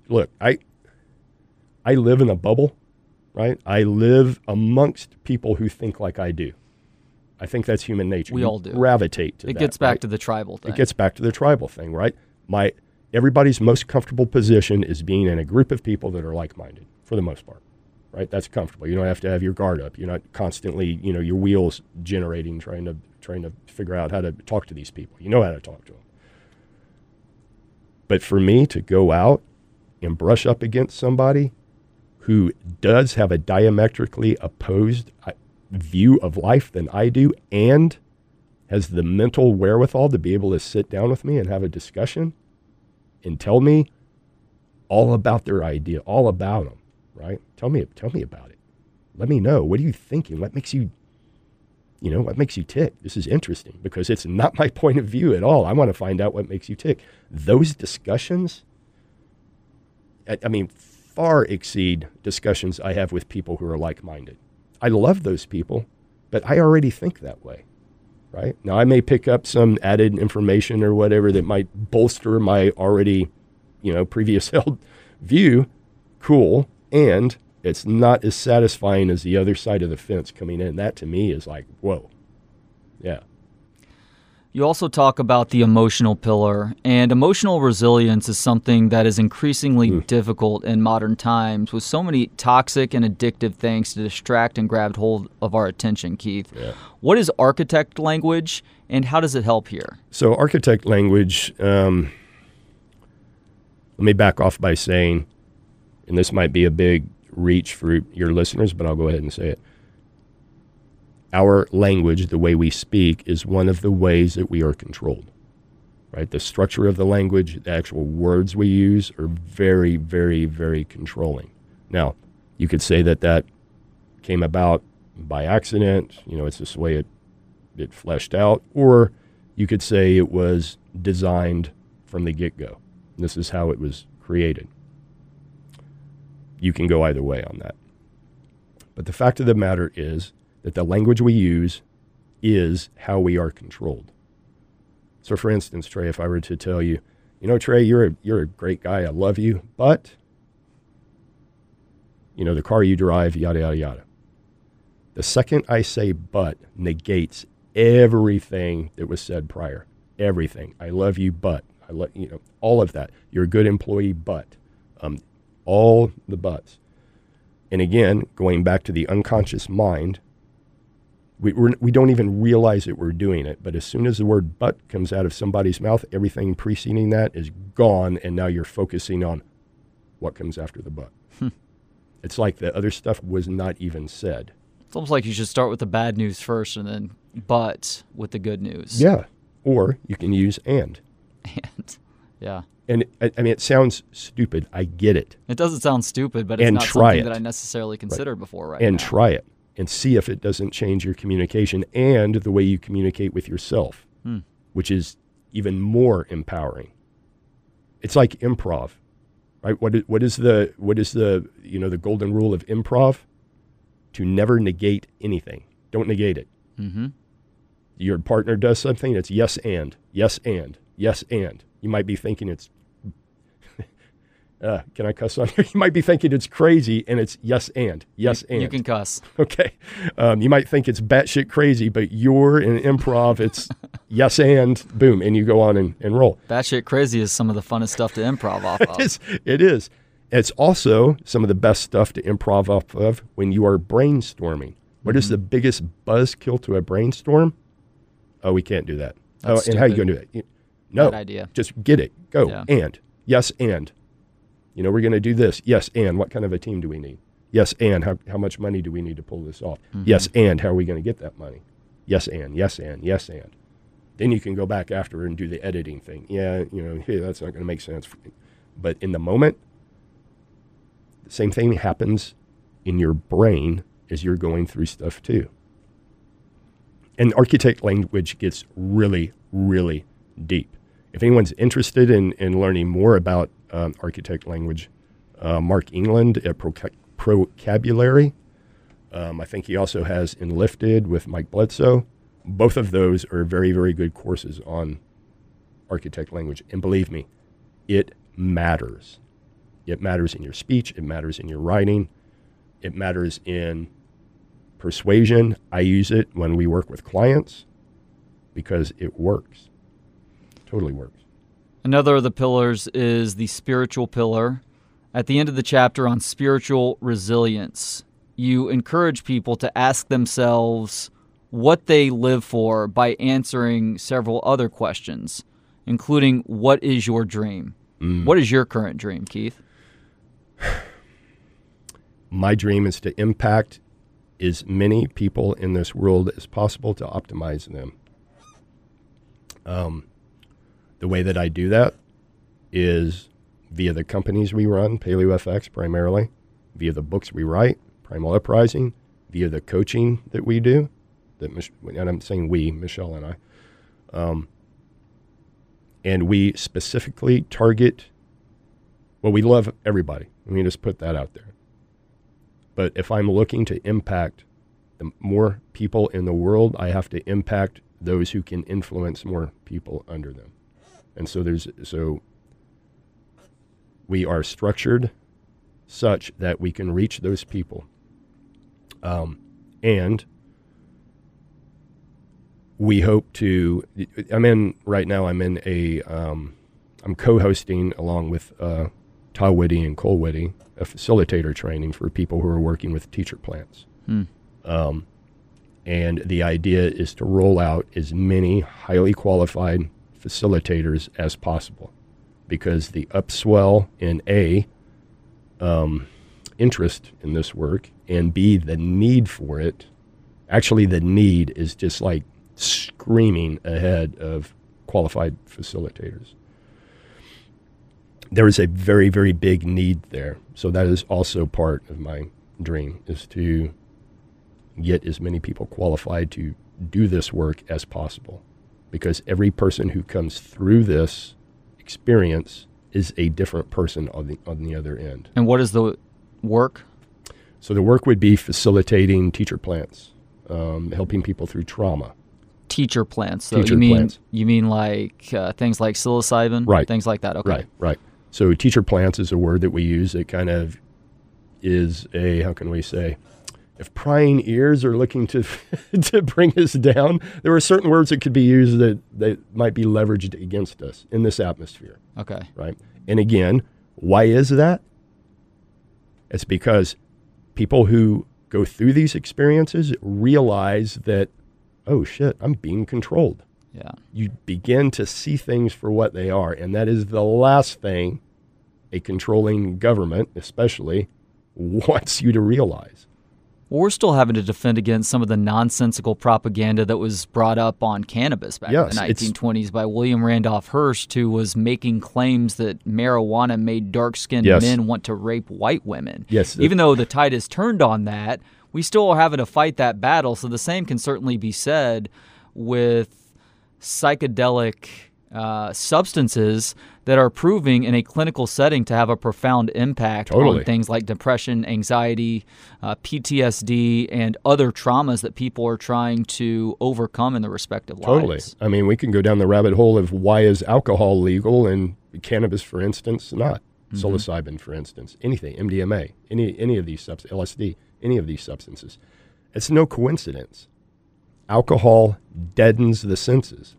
Look, I I live in a bubble, right? I live amongst people who think like I do. I think that's human nature. We You all do. Gravitate to It that, gets back right? to the tribal thing. it gets back to the tribal thing, right? My everybody's most comfortable position is being in a group of people that are like-minded for the most part. Right? That's comfortable. You don't have to have your guard up. You're not constantly, you know, your wheels generating trying to trying to figure out how to talk to these people. You know how to talk to them. But for me to go out and brush up against somebody who does have a diametrically opposed uh, view of life than I do and has the mental wherewithal to be able to sit down with me and have a discussion and tell me all about their idea, all about them, right? Tell me, tell me about it. Let me know. What are you thinking? What makes you, you know, what makes you tick? This is interesting because it's not my point of view at all. I want to find out what makes you tick. Those discussions, I, I mean, far exceed discussions I have with people who are like minded. I love those people, but I already think that way, right? Now, I may pick up some added information or whatever that might bolster my already, you know, previous held view. Cool. And it's not as satisfying as the other side of the fence coming in. That to me is like, whoa. Yeah. You also talk about the emotional pillar, and emotional resilience is something that is increasingly mm. difficult in modern times with so many toxic and addictive things to distract and grab hold of our attention, Keith. Yeah. What is architect language, and how does it help here? So, architect language, um, let me back off by saying, and this might be a big reach for your listeners, but I'll go ahead and say it our language, the way we speak, is one of the ways that we are controlled. Right? The structure of the language, the actual words we use are very, very, very controlling. Now, you could say that that came about by accident, you know, it's the way it, it fleshed out, or you could say it was designed from the get go. This is how it was created. You can go either way on that. But the fact of the matter is, that the language we use is how we are controlled. So, for instance, Trey, if I were to tell you, you know, Trey, you're a, you're a great guy, I love you, but, you know, the car you drive, yada, yada, yada. The second I say but negates everything that was said prior. Everything. I love you, but. I love, you know, all of that. You're a good employee, but. Um, all the buts. And again, going back to the unconscious mind, we, we're, we don't even realize that we're doing it. But as soon as the word but comes out of somebody's mouth, everything preceding that is gone. And now you're focusing on what comes after the but. Hmm. It's like the other stuff was not even said. It's almost like you should start with the bad news first and then but with the good news. Yeah. Or you can use and. And. Yeah. And I, I mean, it sounds stupid. I get it. It doesn't sound stupid, but it's and not something it. that I necessarily considered right. before right And now. try it and see if it doesn't change your communication and the way you communicate with yourself, hmm. which is even more empowering. It's like improv, right? What is, what is the what is the you know the golden rule of improv? To never negate anything. Don't negate it. Mm-hmm. Your partner does something. It's yes and yes and yes and. You might be thinking it's uh, can I cuss on here? You might be thinking it's crazy, and it's yes and yes you, and. You can cuss. Okay. Um, you might think it's batshit crazy, but you're in improv. It's yes and boom, and you go on and, and roll. Batshit crazy is some of the funnest stuff to improv off of. it is. It is. It's also some of the best stuff to improv off of when you are brainstorming. What mm-hmm. is the biggest buzzkill to a brainstorm? Oh, we can't do that. That's oh, stupid. and how are you going to do that? No. Bad idea. Just get it. Go. Yeah. And. Yes, and. You know, we're going to do this. Yes, and what kind of a team do we need? Yes, and how, how much money do we need to pull this off? Mm-hmm. Yes, and how are we going to get that money? Yes, and, yes, and, yes, and. Then you can go back after and do the editing thing. Yeah, you know, hey, that's not going to make sense. But in the moment, the same thing happens in your brain as you're going through stuff too. And architect language gets really, really deep. If anyone's interested in, in learning more about um, architect language, uh, Mark England at Procabulary. Um, I think he also has Enlifted with Mike Bledsoe. Both of those are very, very good courses on architect language. And believe me, it matters. It matters in your speech, it matters in your writing, it matters in persuasion. I use it when we work with clients because it works. Totally works. Another of the pillars is the spiritual pillar. At the end of the chapter on spiritual resilience, you encourage people to ask themselves what they live for by answering several other questions, including what is your dream? Mm. What is your current dream, Keith? My dream is to impact as many people in this world as possible to optimize them. Um, the way that I do that is via the companies we run, PaleoFX primarily, via the books we write, Primal Uprising, via the coaching that we do. That Mich- and I'm saying we, Michelle and I. Um, and we specifically target. Well, we love everybody. Let me just put that out there. But if I'm looking to impact the more people in the world, I have to impact those who can influence more people under them. And so there's so we are structured such that we can reach those people. Um, and we hope to. I'm in right now. I'm in a. Um, I'm co-hosting along with uh, Todd Whitty and Cole Whitty a facilitator training for people who are working with teacher plants. Hmm. Um, and the idea is to roll out as many highly qualified facilitators as possible because the upswell in A, um, interest in this work, and B, the need for it. Actually, the need is just like screaming ahead of qualified facilitators. There is a very, very big need there. So that is also part of my dream is to get as many people qualified to do this work as possible. Because every person who comes through this experience is a different person on the on the other end. And what is the work? So the work would be facilitating teacher plants, um, helping people through trauma. Teacher plants. So Teacher you mean plants. you mean like uh, things like psilocybin, Right. Things like that. Okay. Right, right. So teacher plants is a word that we use. It kind of is a how can we say, if prying ears are looking to to bring us down, there are certain words that could be used that that might be leveraged against us in this atmosphere, Okay. right? And again, why is that? It's because people who go through these experiences realize that, oh shit, I'm being controlled Yeah. you begin to see things for what they are. And that is the last thing a controlling government, especially, wants you to realize. We're still having to defend against some of the nonsensical propaganda that was brought up on cannabis back Yes, in the 1920s by William Randolph Hearst, who was making claims that marijuana made dark skinned Yes. men want to rape white women. Yes, Even though the tide has turned on that, we still are having to fight that battle. So the same can certainly be said with psychedelic uh, substances that are proving in a clinical setting to have a profound impact Totally. on things like depression, anxiety, uh, PTSD, and other traumas that people are trying to overcome in their respective Totally. lives. Totally. I mean, we can go down the rabbit hole of why is alcohol legal and cannabis, for instance, not. Psilocybin, for instance, anything, MDMA, any any of these subs, LSD, any of these substances. It's no coincidence. Alcohol deadens the senses.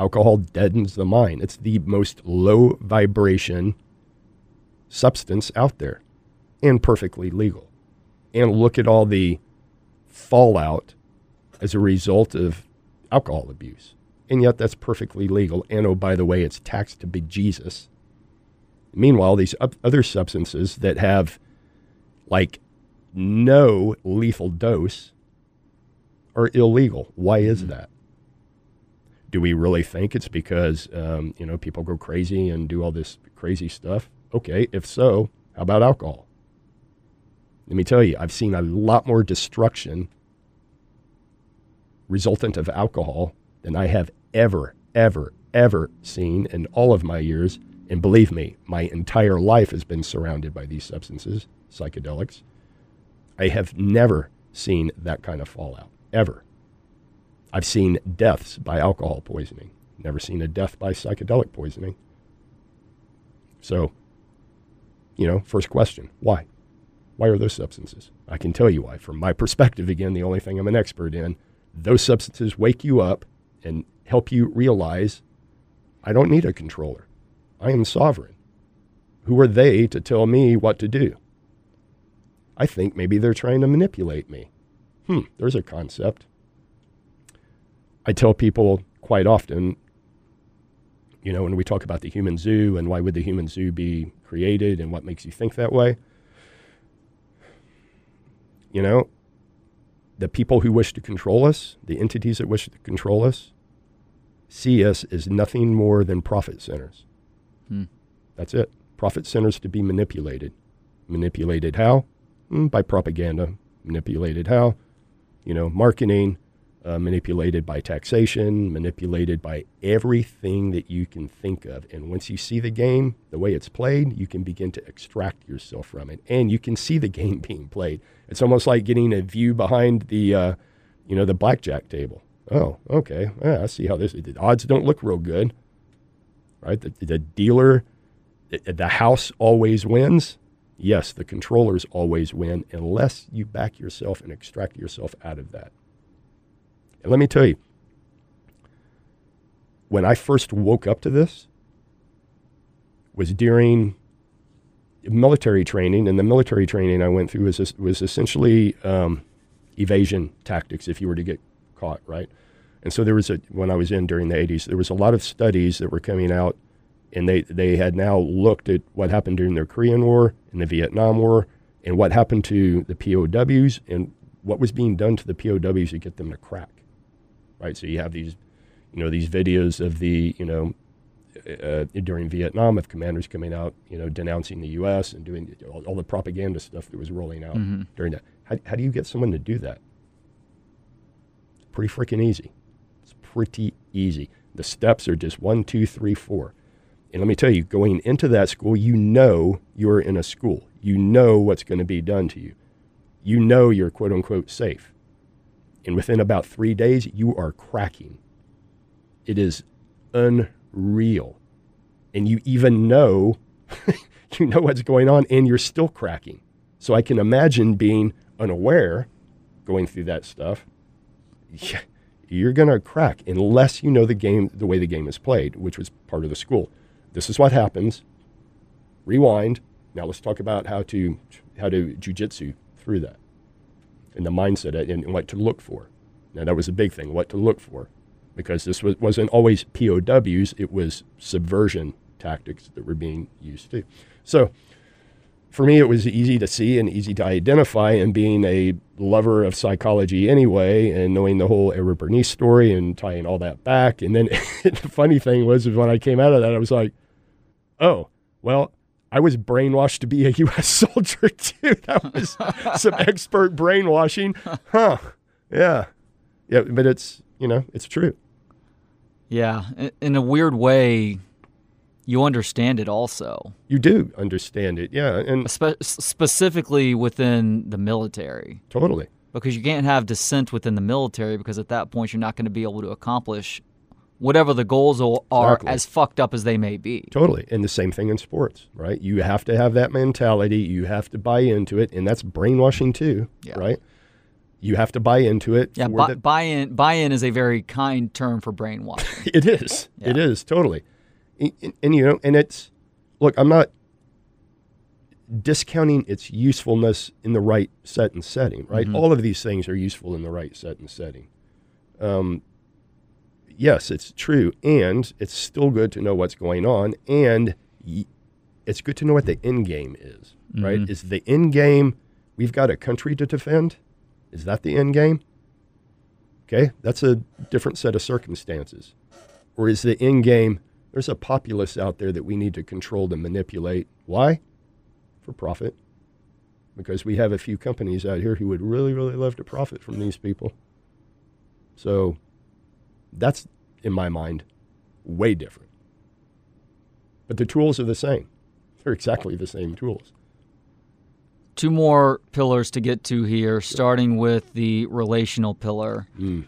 Alcohol deadens the mind. It's the most low vibration substance out there and perfectly legal. And look at all the fallout as a result of alcohol abuse. And yet that's perfectly legal. And oh, by the way, it's taxed to big Jesus. Meanwhile, these other substances that have like no lethal dose are illegal. Why is that? Do we really think it's because um, you know people go crazy and do all this crazy stuff? Okay, if so, how about alcohol? Let me tell you, I've seen a lot more destruction resultant of alcohol than I have ever, ever, ever seen in all of my years. And believe me, my entire life has been surrounded by these substances, psychedelics. I have never seen that kind of fallout, ever. I've seen deaths by alcohol poisoning, never seen a death by psychedelic poisoning. So, you know, first question why? Why are those substances? I can tell you why. From my perspective, again, the only thing I'm an expert in, those substances wake you up and help you realize I don't need a controller. I am sovereign. Who are they to tell me what to do? I think maybe they're trying to manipulate me. Hmm, there's a concept. I tell people quite often, you know, when we talk about the human zoo and why would the human zoo be created and what makes you think that way, you know, the people who wish to control us, the entities that wish to control us, see us as nothing more than profit centers. Hmm. That's it. Profit centers to be manipulated. Manipulated how? Mm, by propaganda. Manipulated how? You know, marketing, uh, manipulated by taxation, manipulated by everything that you can think of. And once you see the game, the way it's played, you can begin to extract yourself from it, and you can see the game being played. It's almost like getting a view behind the, uh, you know, the blackjack table. Oh, okay. Yeah, I see how this. The odds don't look real good, right? The, the dealer, the, the house always wins. Yes, the controllers always win unless you back yourself and extract yourself out of that. And let me tell you, when I first woke up to this was during military training, and the military training I went through was was essentially um, evasion tactics if you were to get caught, right? And so there was a when I was in during the 80s, there was a lot of studies that were coming out, and they they had now looked at what happened during the Korean War and the Vietnam War, and what happened to the POWs, and what was being done to the POWs to get them to crack right? So you have these, you know, these videos of the, you know, uh, during Vietnam of commanders coming out, you know, denouncing the U.S. and doing all, all the propaganda stuff that was rolling out Mhm. during that. How, how do you get someone to do that? It's pretty freaking easy. It's pretty easy. The steps are just one, two, three, four. And let me tell you, going into that school, you know you're in a school. You know what's going to be done to you. You know you're quote unquote safe. And within about three days, you are cracking. It is unreal. And you even know, you know what's going on, and you're still cracking. So I can imagine being unaware, going through that stuff. Yeah, You're going to crack unless you know the game, the way the game is played, which was part of the school. This is what happens. Rewind. Now let's talk about how to how to jujitsu through that and the mindset and, what to look for. Now that was a big thing, what to look for, because this was, wasn't always POWs; it was subversion tactics that were being used too. So, for me, it was easy to see and easy to identify. And being a lover of psychology anyway, and knowing the whole Edward Bernays story and tying all that back, and then the funny thing was, is when I came out of that, I was like, oh, well, I was brainwashed to be a U.S. soldier too. That was some expert brainwashing, huh? Yeah, yeah. But it's you know it's true. Yeah, in, a weird way, you understand it also, You do understand it, yeah, and Espe- specifically within the military, totally. because you can't have dissent within the military because at that point you're not going to be able to accomplish whatever the goals are, Exactly. as fucked up as they may be. Totally. And the same thing in sports, right? You have to have that mentality. You have to buy into it. And that's brainwashing too, Yeah. right? You have to buy into it. Yeah, for buy, the- buy-in. Buy-in is a very kind term for brainwashing. it is. It Yeah. is, totally. And, and- and, you know, and it's, look, I'm not discounting its usefulness in the right set and setting, right? Mhm. All of these things are useful in the right set and setting. Um, yes, it's true. And it's still good to know what's going on. And y- it's good to know what the end game is, right? Mhm. Is the end game, we've got a country to defend? Is that the end game? Okay, that's a different set of circumstances. Or is the end game, there's a populace out there that we need to control and manipulate? Why? For profit. Because we have a few companies out here who would really, really love to profit from these people. So that's, in my mind, way different. But the tools are the same. They're exactly the same tools. Two more pillars to get to here, starting with the relational pillar. Mm.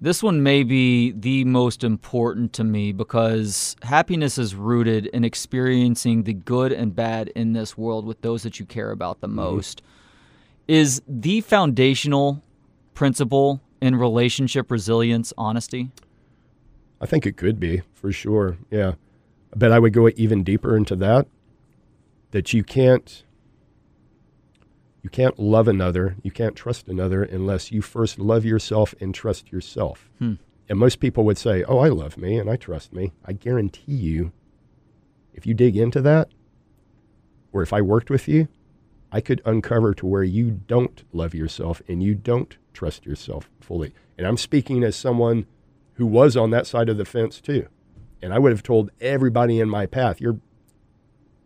This one may be the most important to me because happiness is rooted in experiencing the good and bad in this world with those that you care about the most. Is the foundational principle in relationship resilience honesty? I think it could be for sure. Yeah. But I would go even deeper into that that you can't you can't love another, you can't trust another unless you first love yourself and trust yourself. Hmm. And most people would say, "Oh, I love me and I trust me." I guarantee you if you dig into that or if I worked with you, I could uncover to where you don't love yourself and you don't trust yourself fully. And I'm speaking as someone who was on that side of the fence too. And I would have told everybody in my path, you're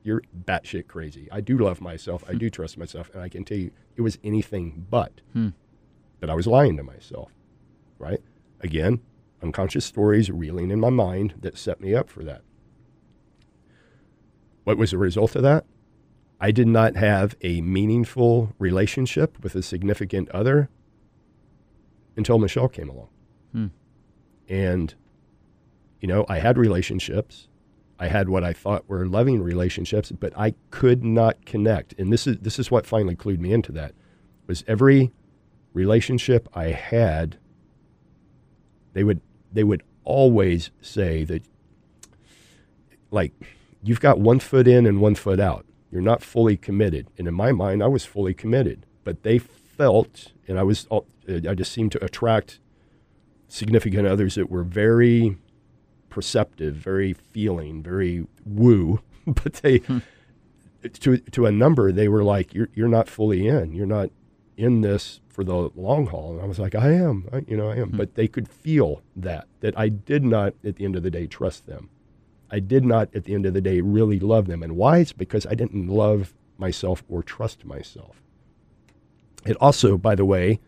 you're batshit crazy. I do love myself. I do trust myself. And I can tell you it was anything but. Hmm. But I was lying to myself. Right? Again, unconscious stories reeling in my mind that set me up for that. What was the result of that? I did not have a meaningful relationship with a significant other until Michelle came along. Hmm. And, you know, I had relationships. I had what I thought were loving relationships, but I could not connect. And this is this is what finally clued me into that. Was every relationship I had, they would they would always say that like you've got one foot in and one foot out. You're not fully committed. And in my mind, I was fully committed. But they felt, and I was, I just seemed to attract significant others that were very perceptive, very feeling, very woo. But they, hmm. to to a number, they were like, "You're you're not fully in. You're not in this for the long haul." And I was like, "I am. I, you know, I am." Hmm. But they could feel that that I did not, at the end of the day, trust them. I did not, at the end of the day, really love them. And why? It's because I didn't love myself or trust myself. It also, by the way,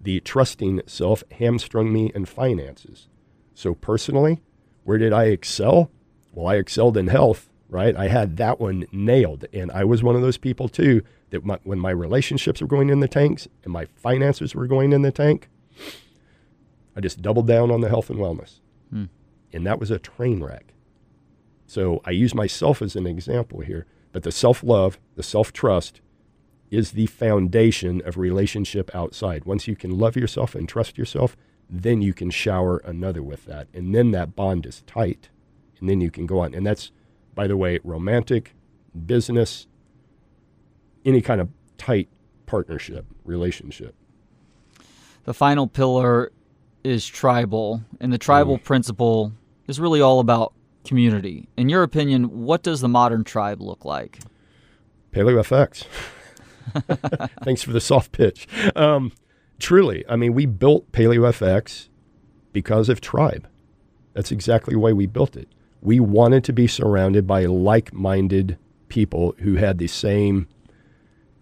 the trusting self hamstrung me in finances. So, personally, where did I excel? Well, I excelled in health, right? I had that one nailed. And I was one of those people, too, that my, when my relationships were going in the tanks and my finances were going in the tank, I just doubled down on the health and wellness. Hmm. And that was a train wreck. So I use myself as an example here, but the self love, the self trust is the foundation of relationship outside. Once you can love yourself and trust yourself, then you can shower another with that. And then that bond is tight. And then you can go on. And that's, by the way, romantic, business, any kind of tight partnership, relationship. The final pillar is tribal, and the tribal mm. principle is really all about community. In your opinion, what does the modern tribe look like? Paleo FX. Thanks for the soft pitch. Um, truly, I mean, we built Paleo FX because of tribe. That's exactly why we built it. We wanted to be surrounded by like minded people who had the same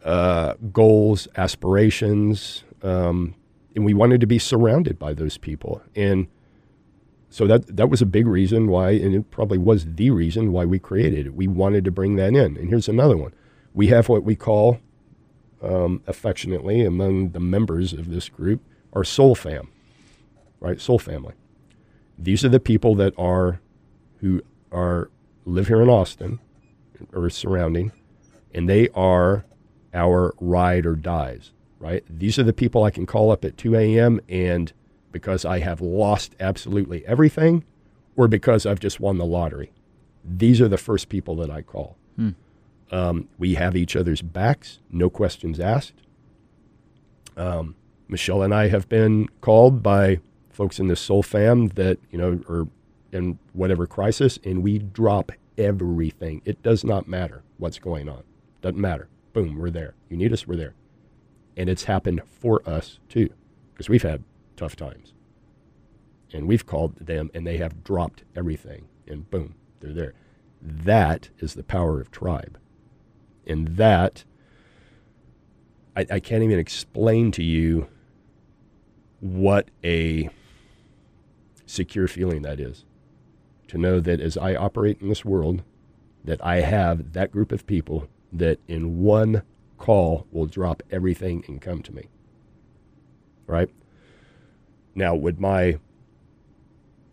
uh, goals, aspirations, um, and we wanted to be surrounded by those people. And so that that was a big reason why, and it probably was the reason why we created it. We wanted to bring that in. And here's another one: we have what we call, um, affectionately among the members of this group, are soul fam, right? Soul family. These are the people that are, who are live here in Austin, or surrounding, and they are our ride or dies, right? These are the people I can call up at 2 a.m. and because I have lost absolutely everything or because I've just won the lottery. These are the first people that I call. Hmm. Um, we have each other's backs, no questions asked. Um, Michelle and I have been called by folks in the Soul Fam that, you know, are in whatever crisis, and we drop everything. It does not matter what's going on. Doesn't matter. Boom, we're there. You need us, we're there. And it's happened for us too, because we've had tough times. And we've called them and they have dropped everything and boom, they're there. That is the power of tribe. And that, I, I can't even explain to you what a secure feeling that is. To know that as I operate in this world, that I have that group of people that in one call will drop everything and come to me. Right? Now, would my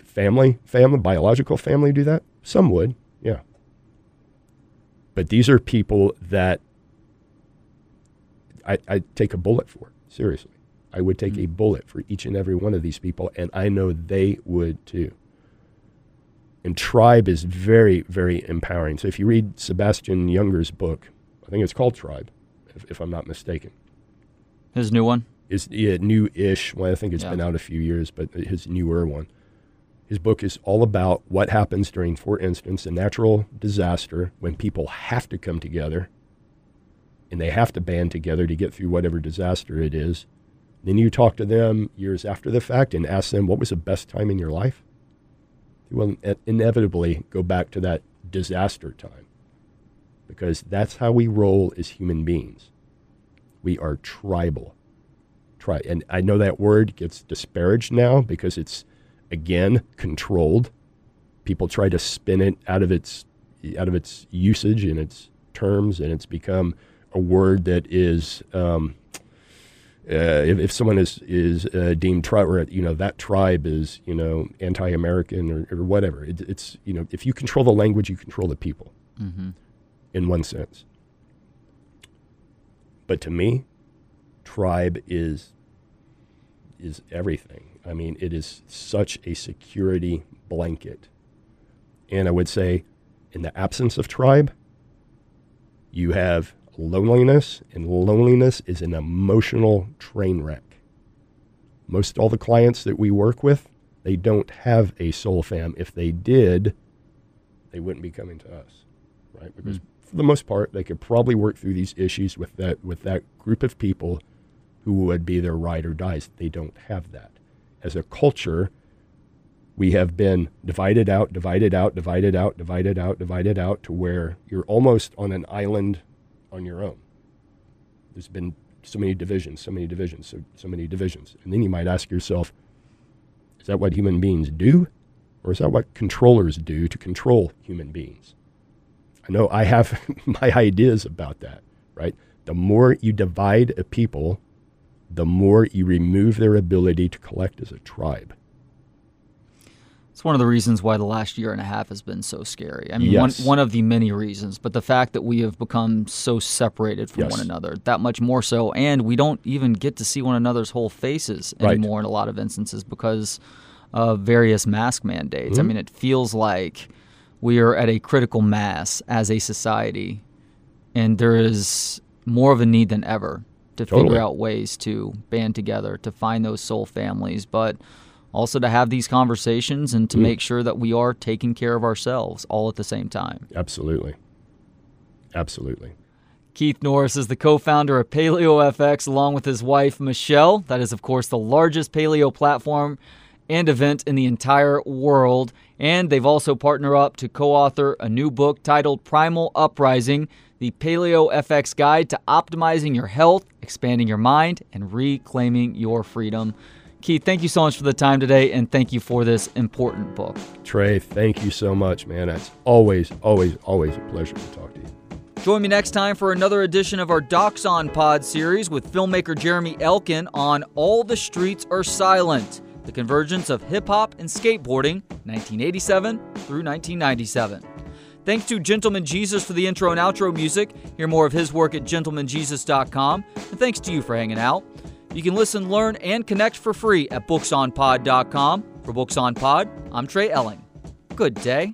family, family, biological family do that? Some would. But these are people that I, I'd take a bullet for, seriously. I would take a mm. bullet for each and every one of these people, and I know they would too. And tribe is very, very empowering. So if you read Sebastian Junger's book, I think it's called Tribe, if, if I'm not mistaken. His new one? Is yeah, new-ish. Well, I think it's Yeah. been out a few years, but his newer one. His book is all about what happens during, for instance, a natural disaster when people have to come together and they have to band together to get through whatever disaster it is. Then you talk to them years after the fact and ask them, what was the best time in your life? They will inevitably go back to that disaster time because that's how we roll as human beings. We are tribal. Tri- and I know that word gets disparaged now because it's, again, controlled. People try to spin it out of its, out of its usage and its terms, and it's become a word that is um, uh, if, if, someone is is uh, deemed tribe or you know that tribe is you know anti-American or, or whatever, it, it's you know if you control the language, you control the people, mm-hmm. in one sense. But to me, tribe is is everything. I mean, it is such a security blanket, and I would say, in the absence of tribe, you have loneliness, and loneliness is an emotional train wreck. Most all the clients that we work with, they don't have a soul fam. If they did, they wouldn't be coming to us, right? Because mm. for the most part, they could probably work through these issues with that with that group of people who would be their ride or dies. They don't have that. As a culture, we have been divided out, divided out, divided out, divided out, divided out to where you're almost on an island on your own. There's been so many divisions, so many divisions, so, so many divisions. And then you might ask yourself, is that what human beings do? Or is that what controllers do to control human beings? I know I have my ideas about that, right? The more you divide a people, the more you remove their ability to collect as a tribe. It's one of the reasons why the last year and a half has been so scary. I mean, yes. one, one of the many reasons, but the fact that we have become so separated from yes. one another, that much more so, and we don't even get to see one another's whole faces anymore right. in a lot of instances because of various mask mandates. Mm-hmm. I mean, it feels like we are at a critical mass as a society, and there is more of a need than ever to totally. figure out ways to band together, to find those soul families. But also to have these conversations and to mm. make sure that we are taking care of ourselves all at the same time. Absolutely. Absolutely. Keith Norris is the co founder of PaleoFX along with his wife, Michelle. That is, of course, the largest paleo platform and event in the entire world. And they've also partnered up to co author a new book titled Primal Uprising The Paleo FX Guide to Optimizing Your Health, Expanding Your Mind, and Reclaiming Your Freedom. Keith, thank you so much for the time today, and thank you for this important book. Trey, thank you so much, man. It's always, always, always a pleasure to talk to you. Join me next time for another edition of our Docs on Pod series with filmmaker Jeremy Elkin on All the Streets Are Silent The Convergence of Hip Hop and Skateboarding, 1987 through 1997. Thanks to Gentleman Jesus for the intro and outro music. Hear more of his work at gentlemanjesus.com. And thanks to you for hanging out. You can listen, learn, and connect for free at booksonpod.com. For Books on Pod, I'm Trey Elling. Good day.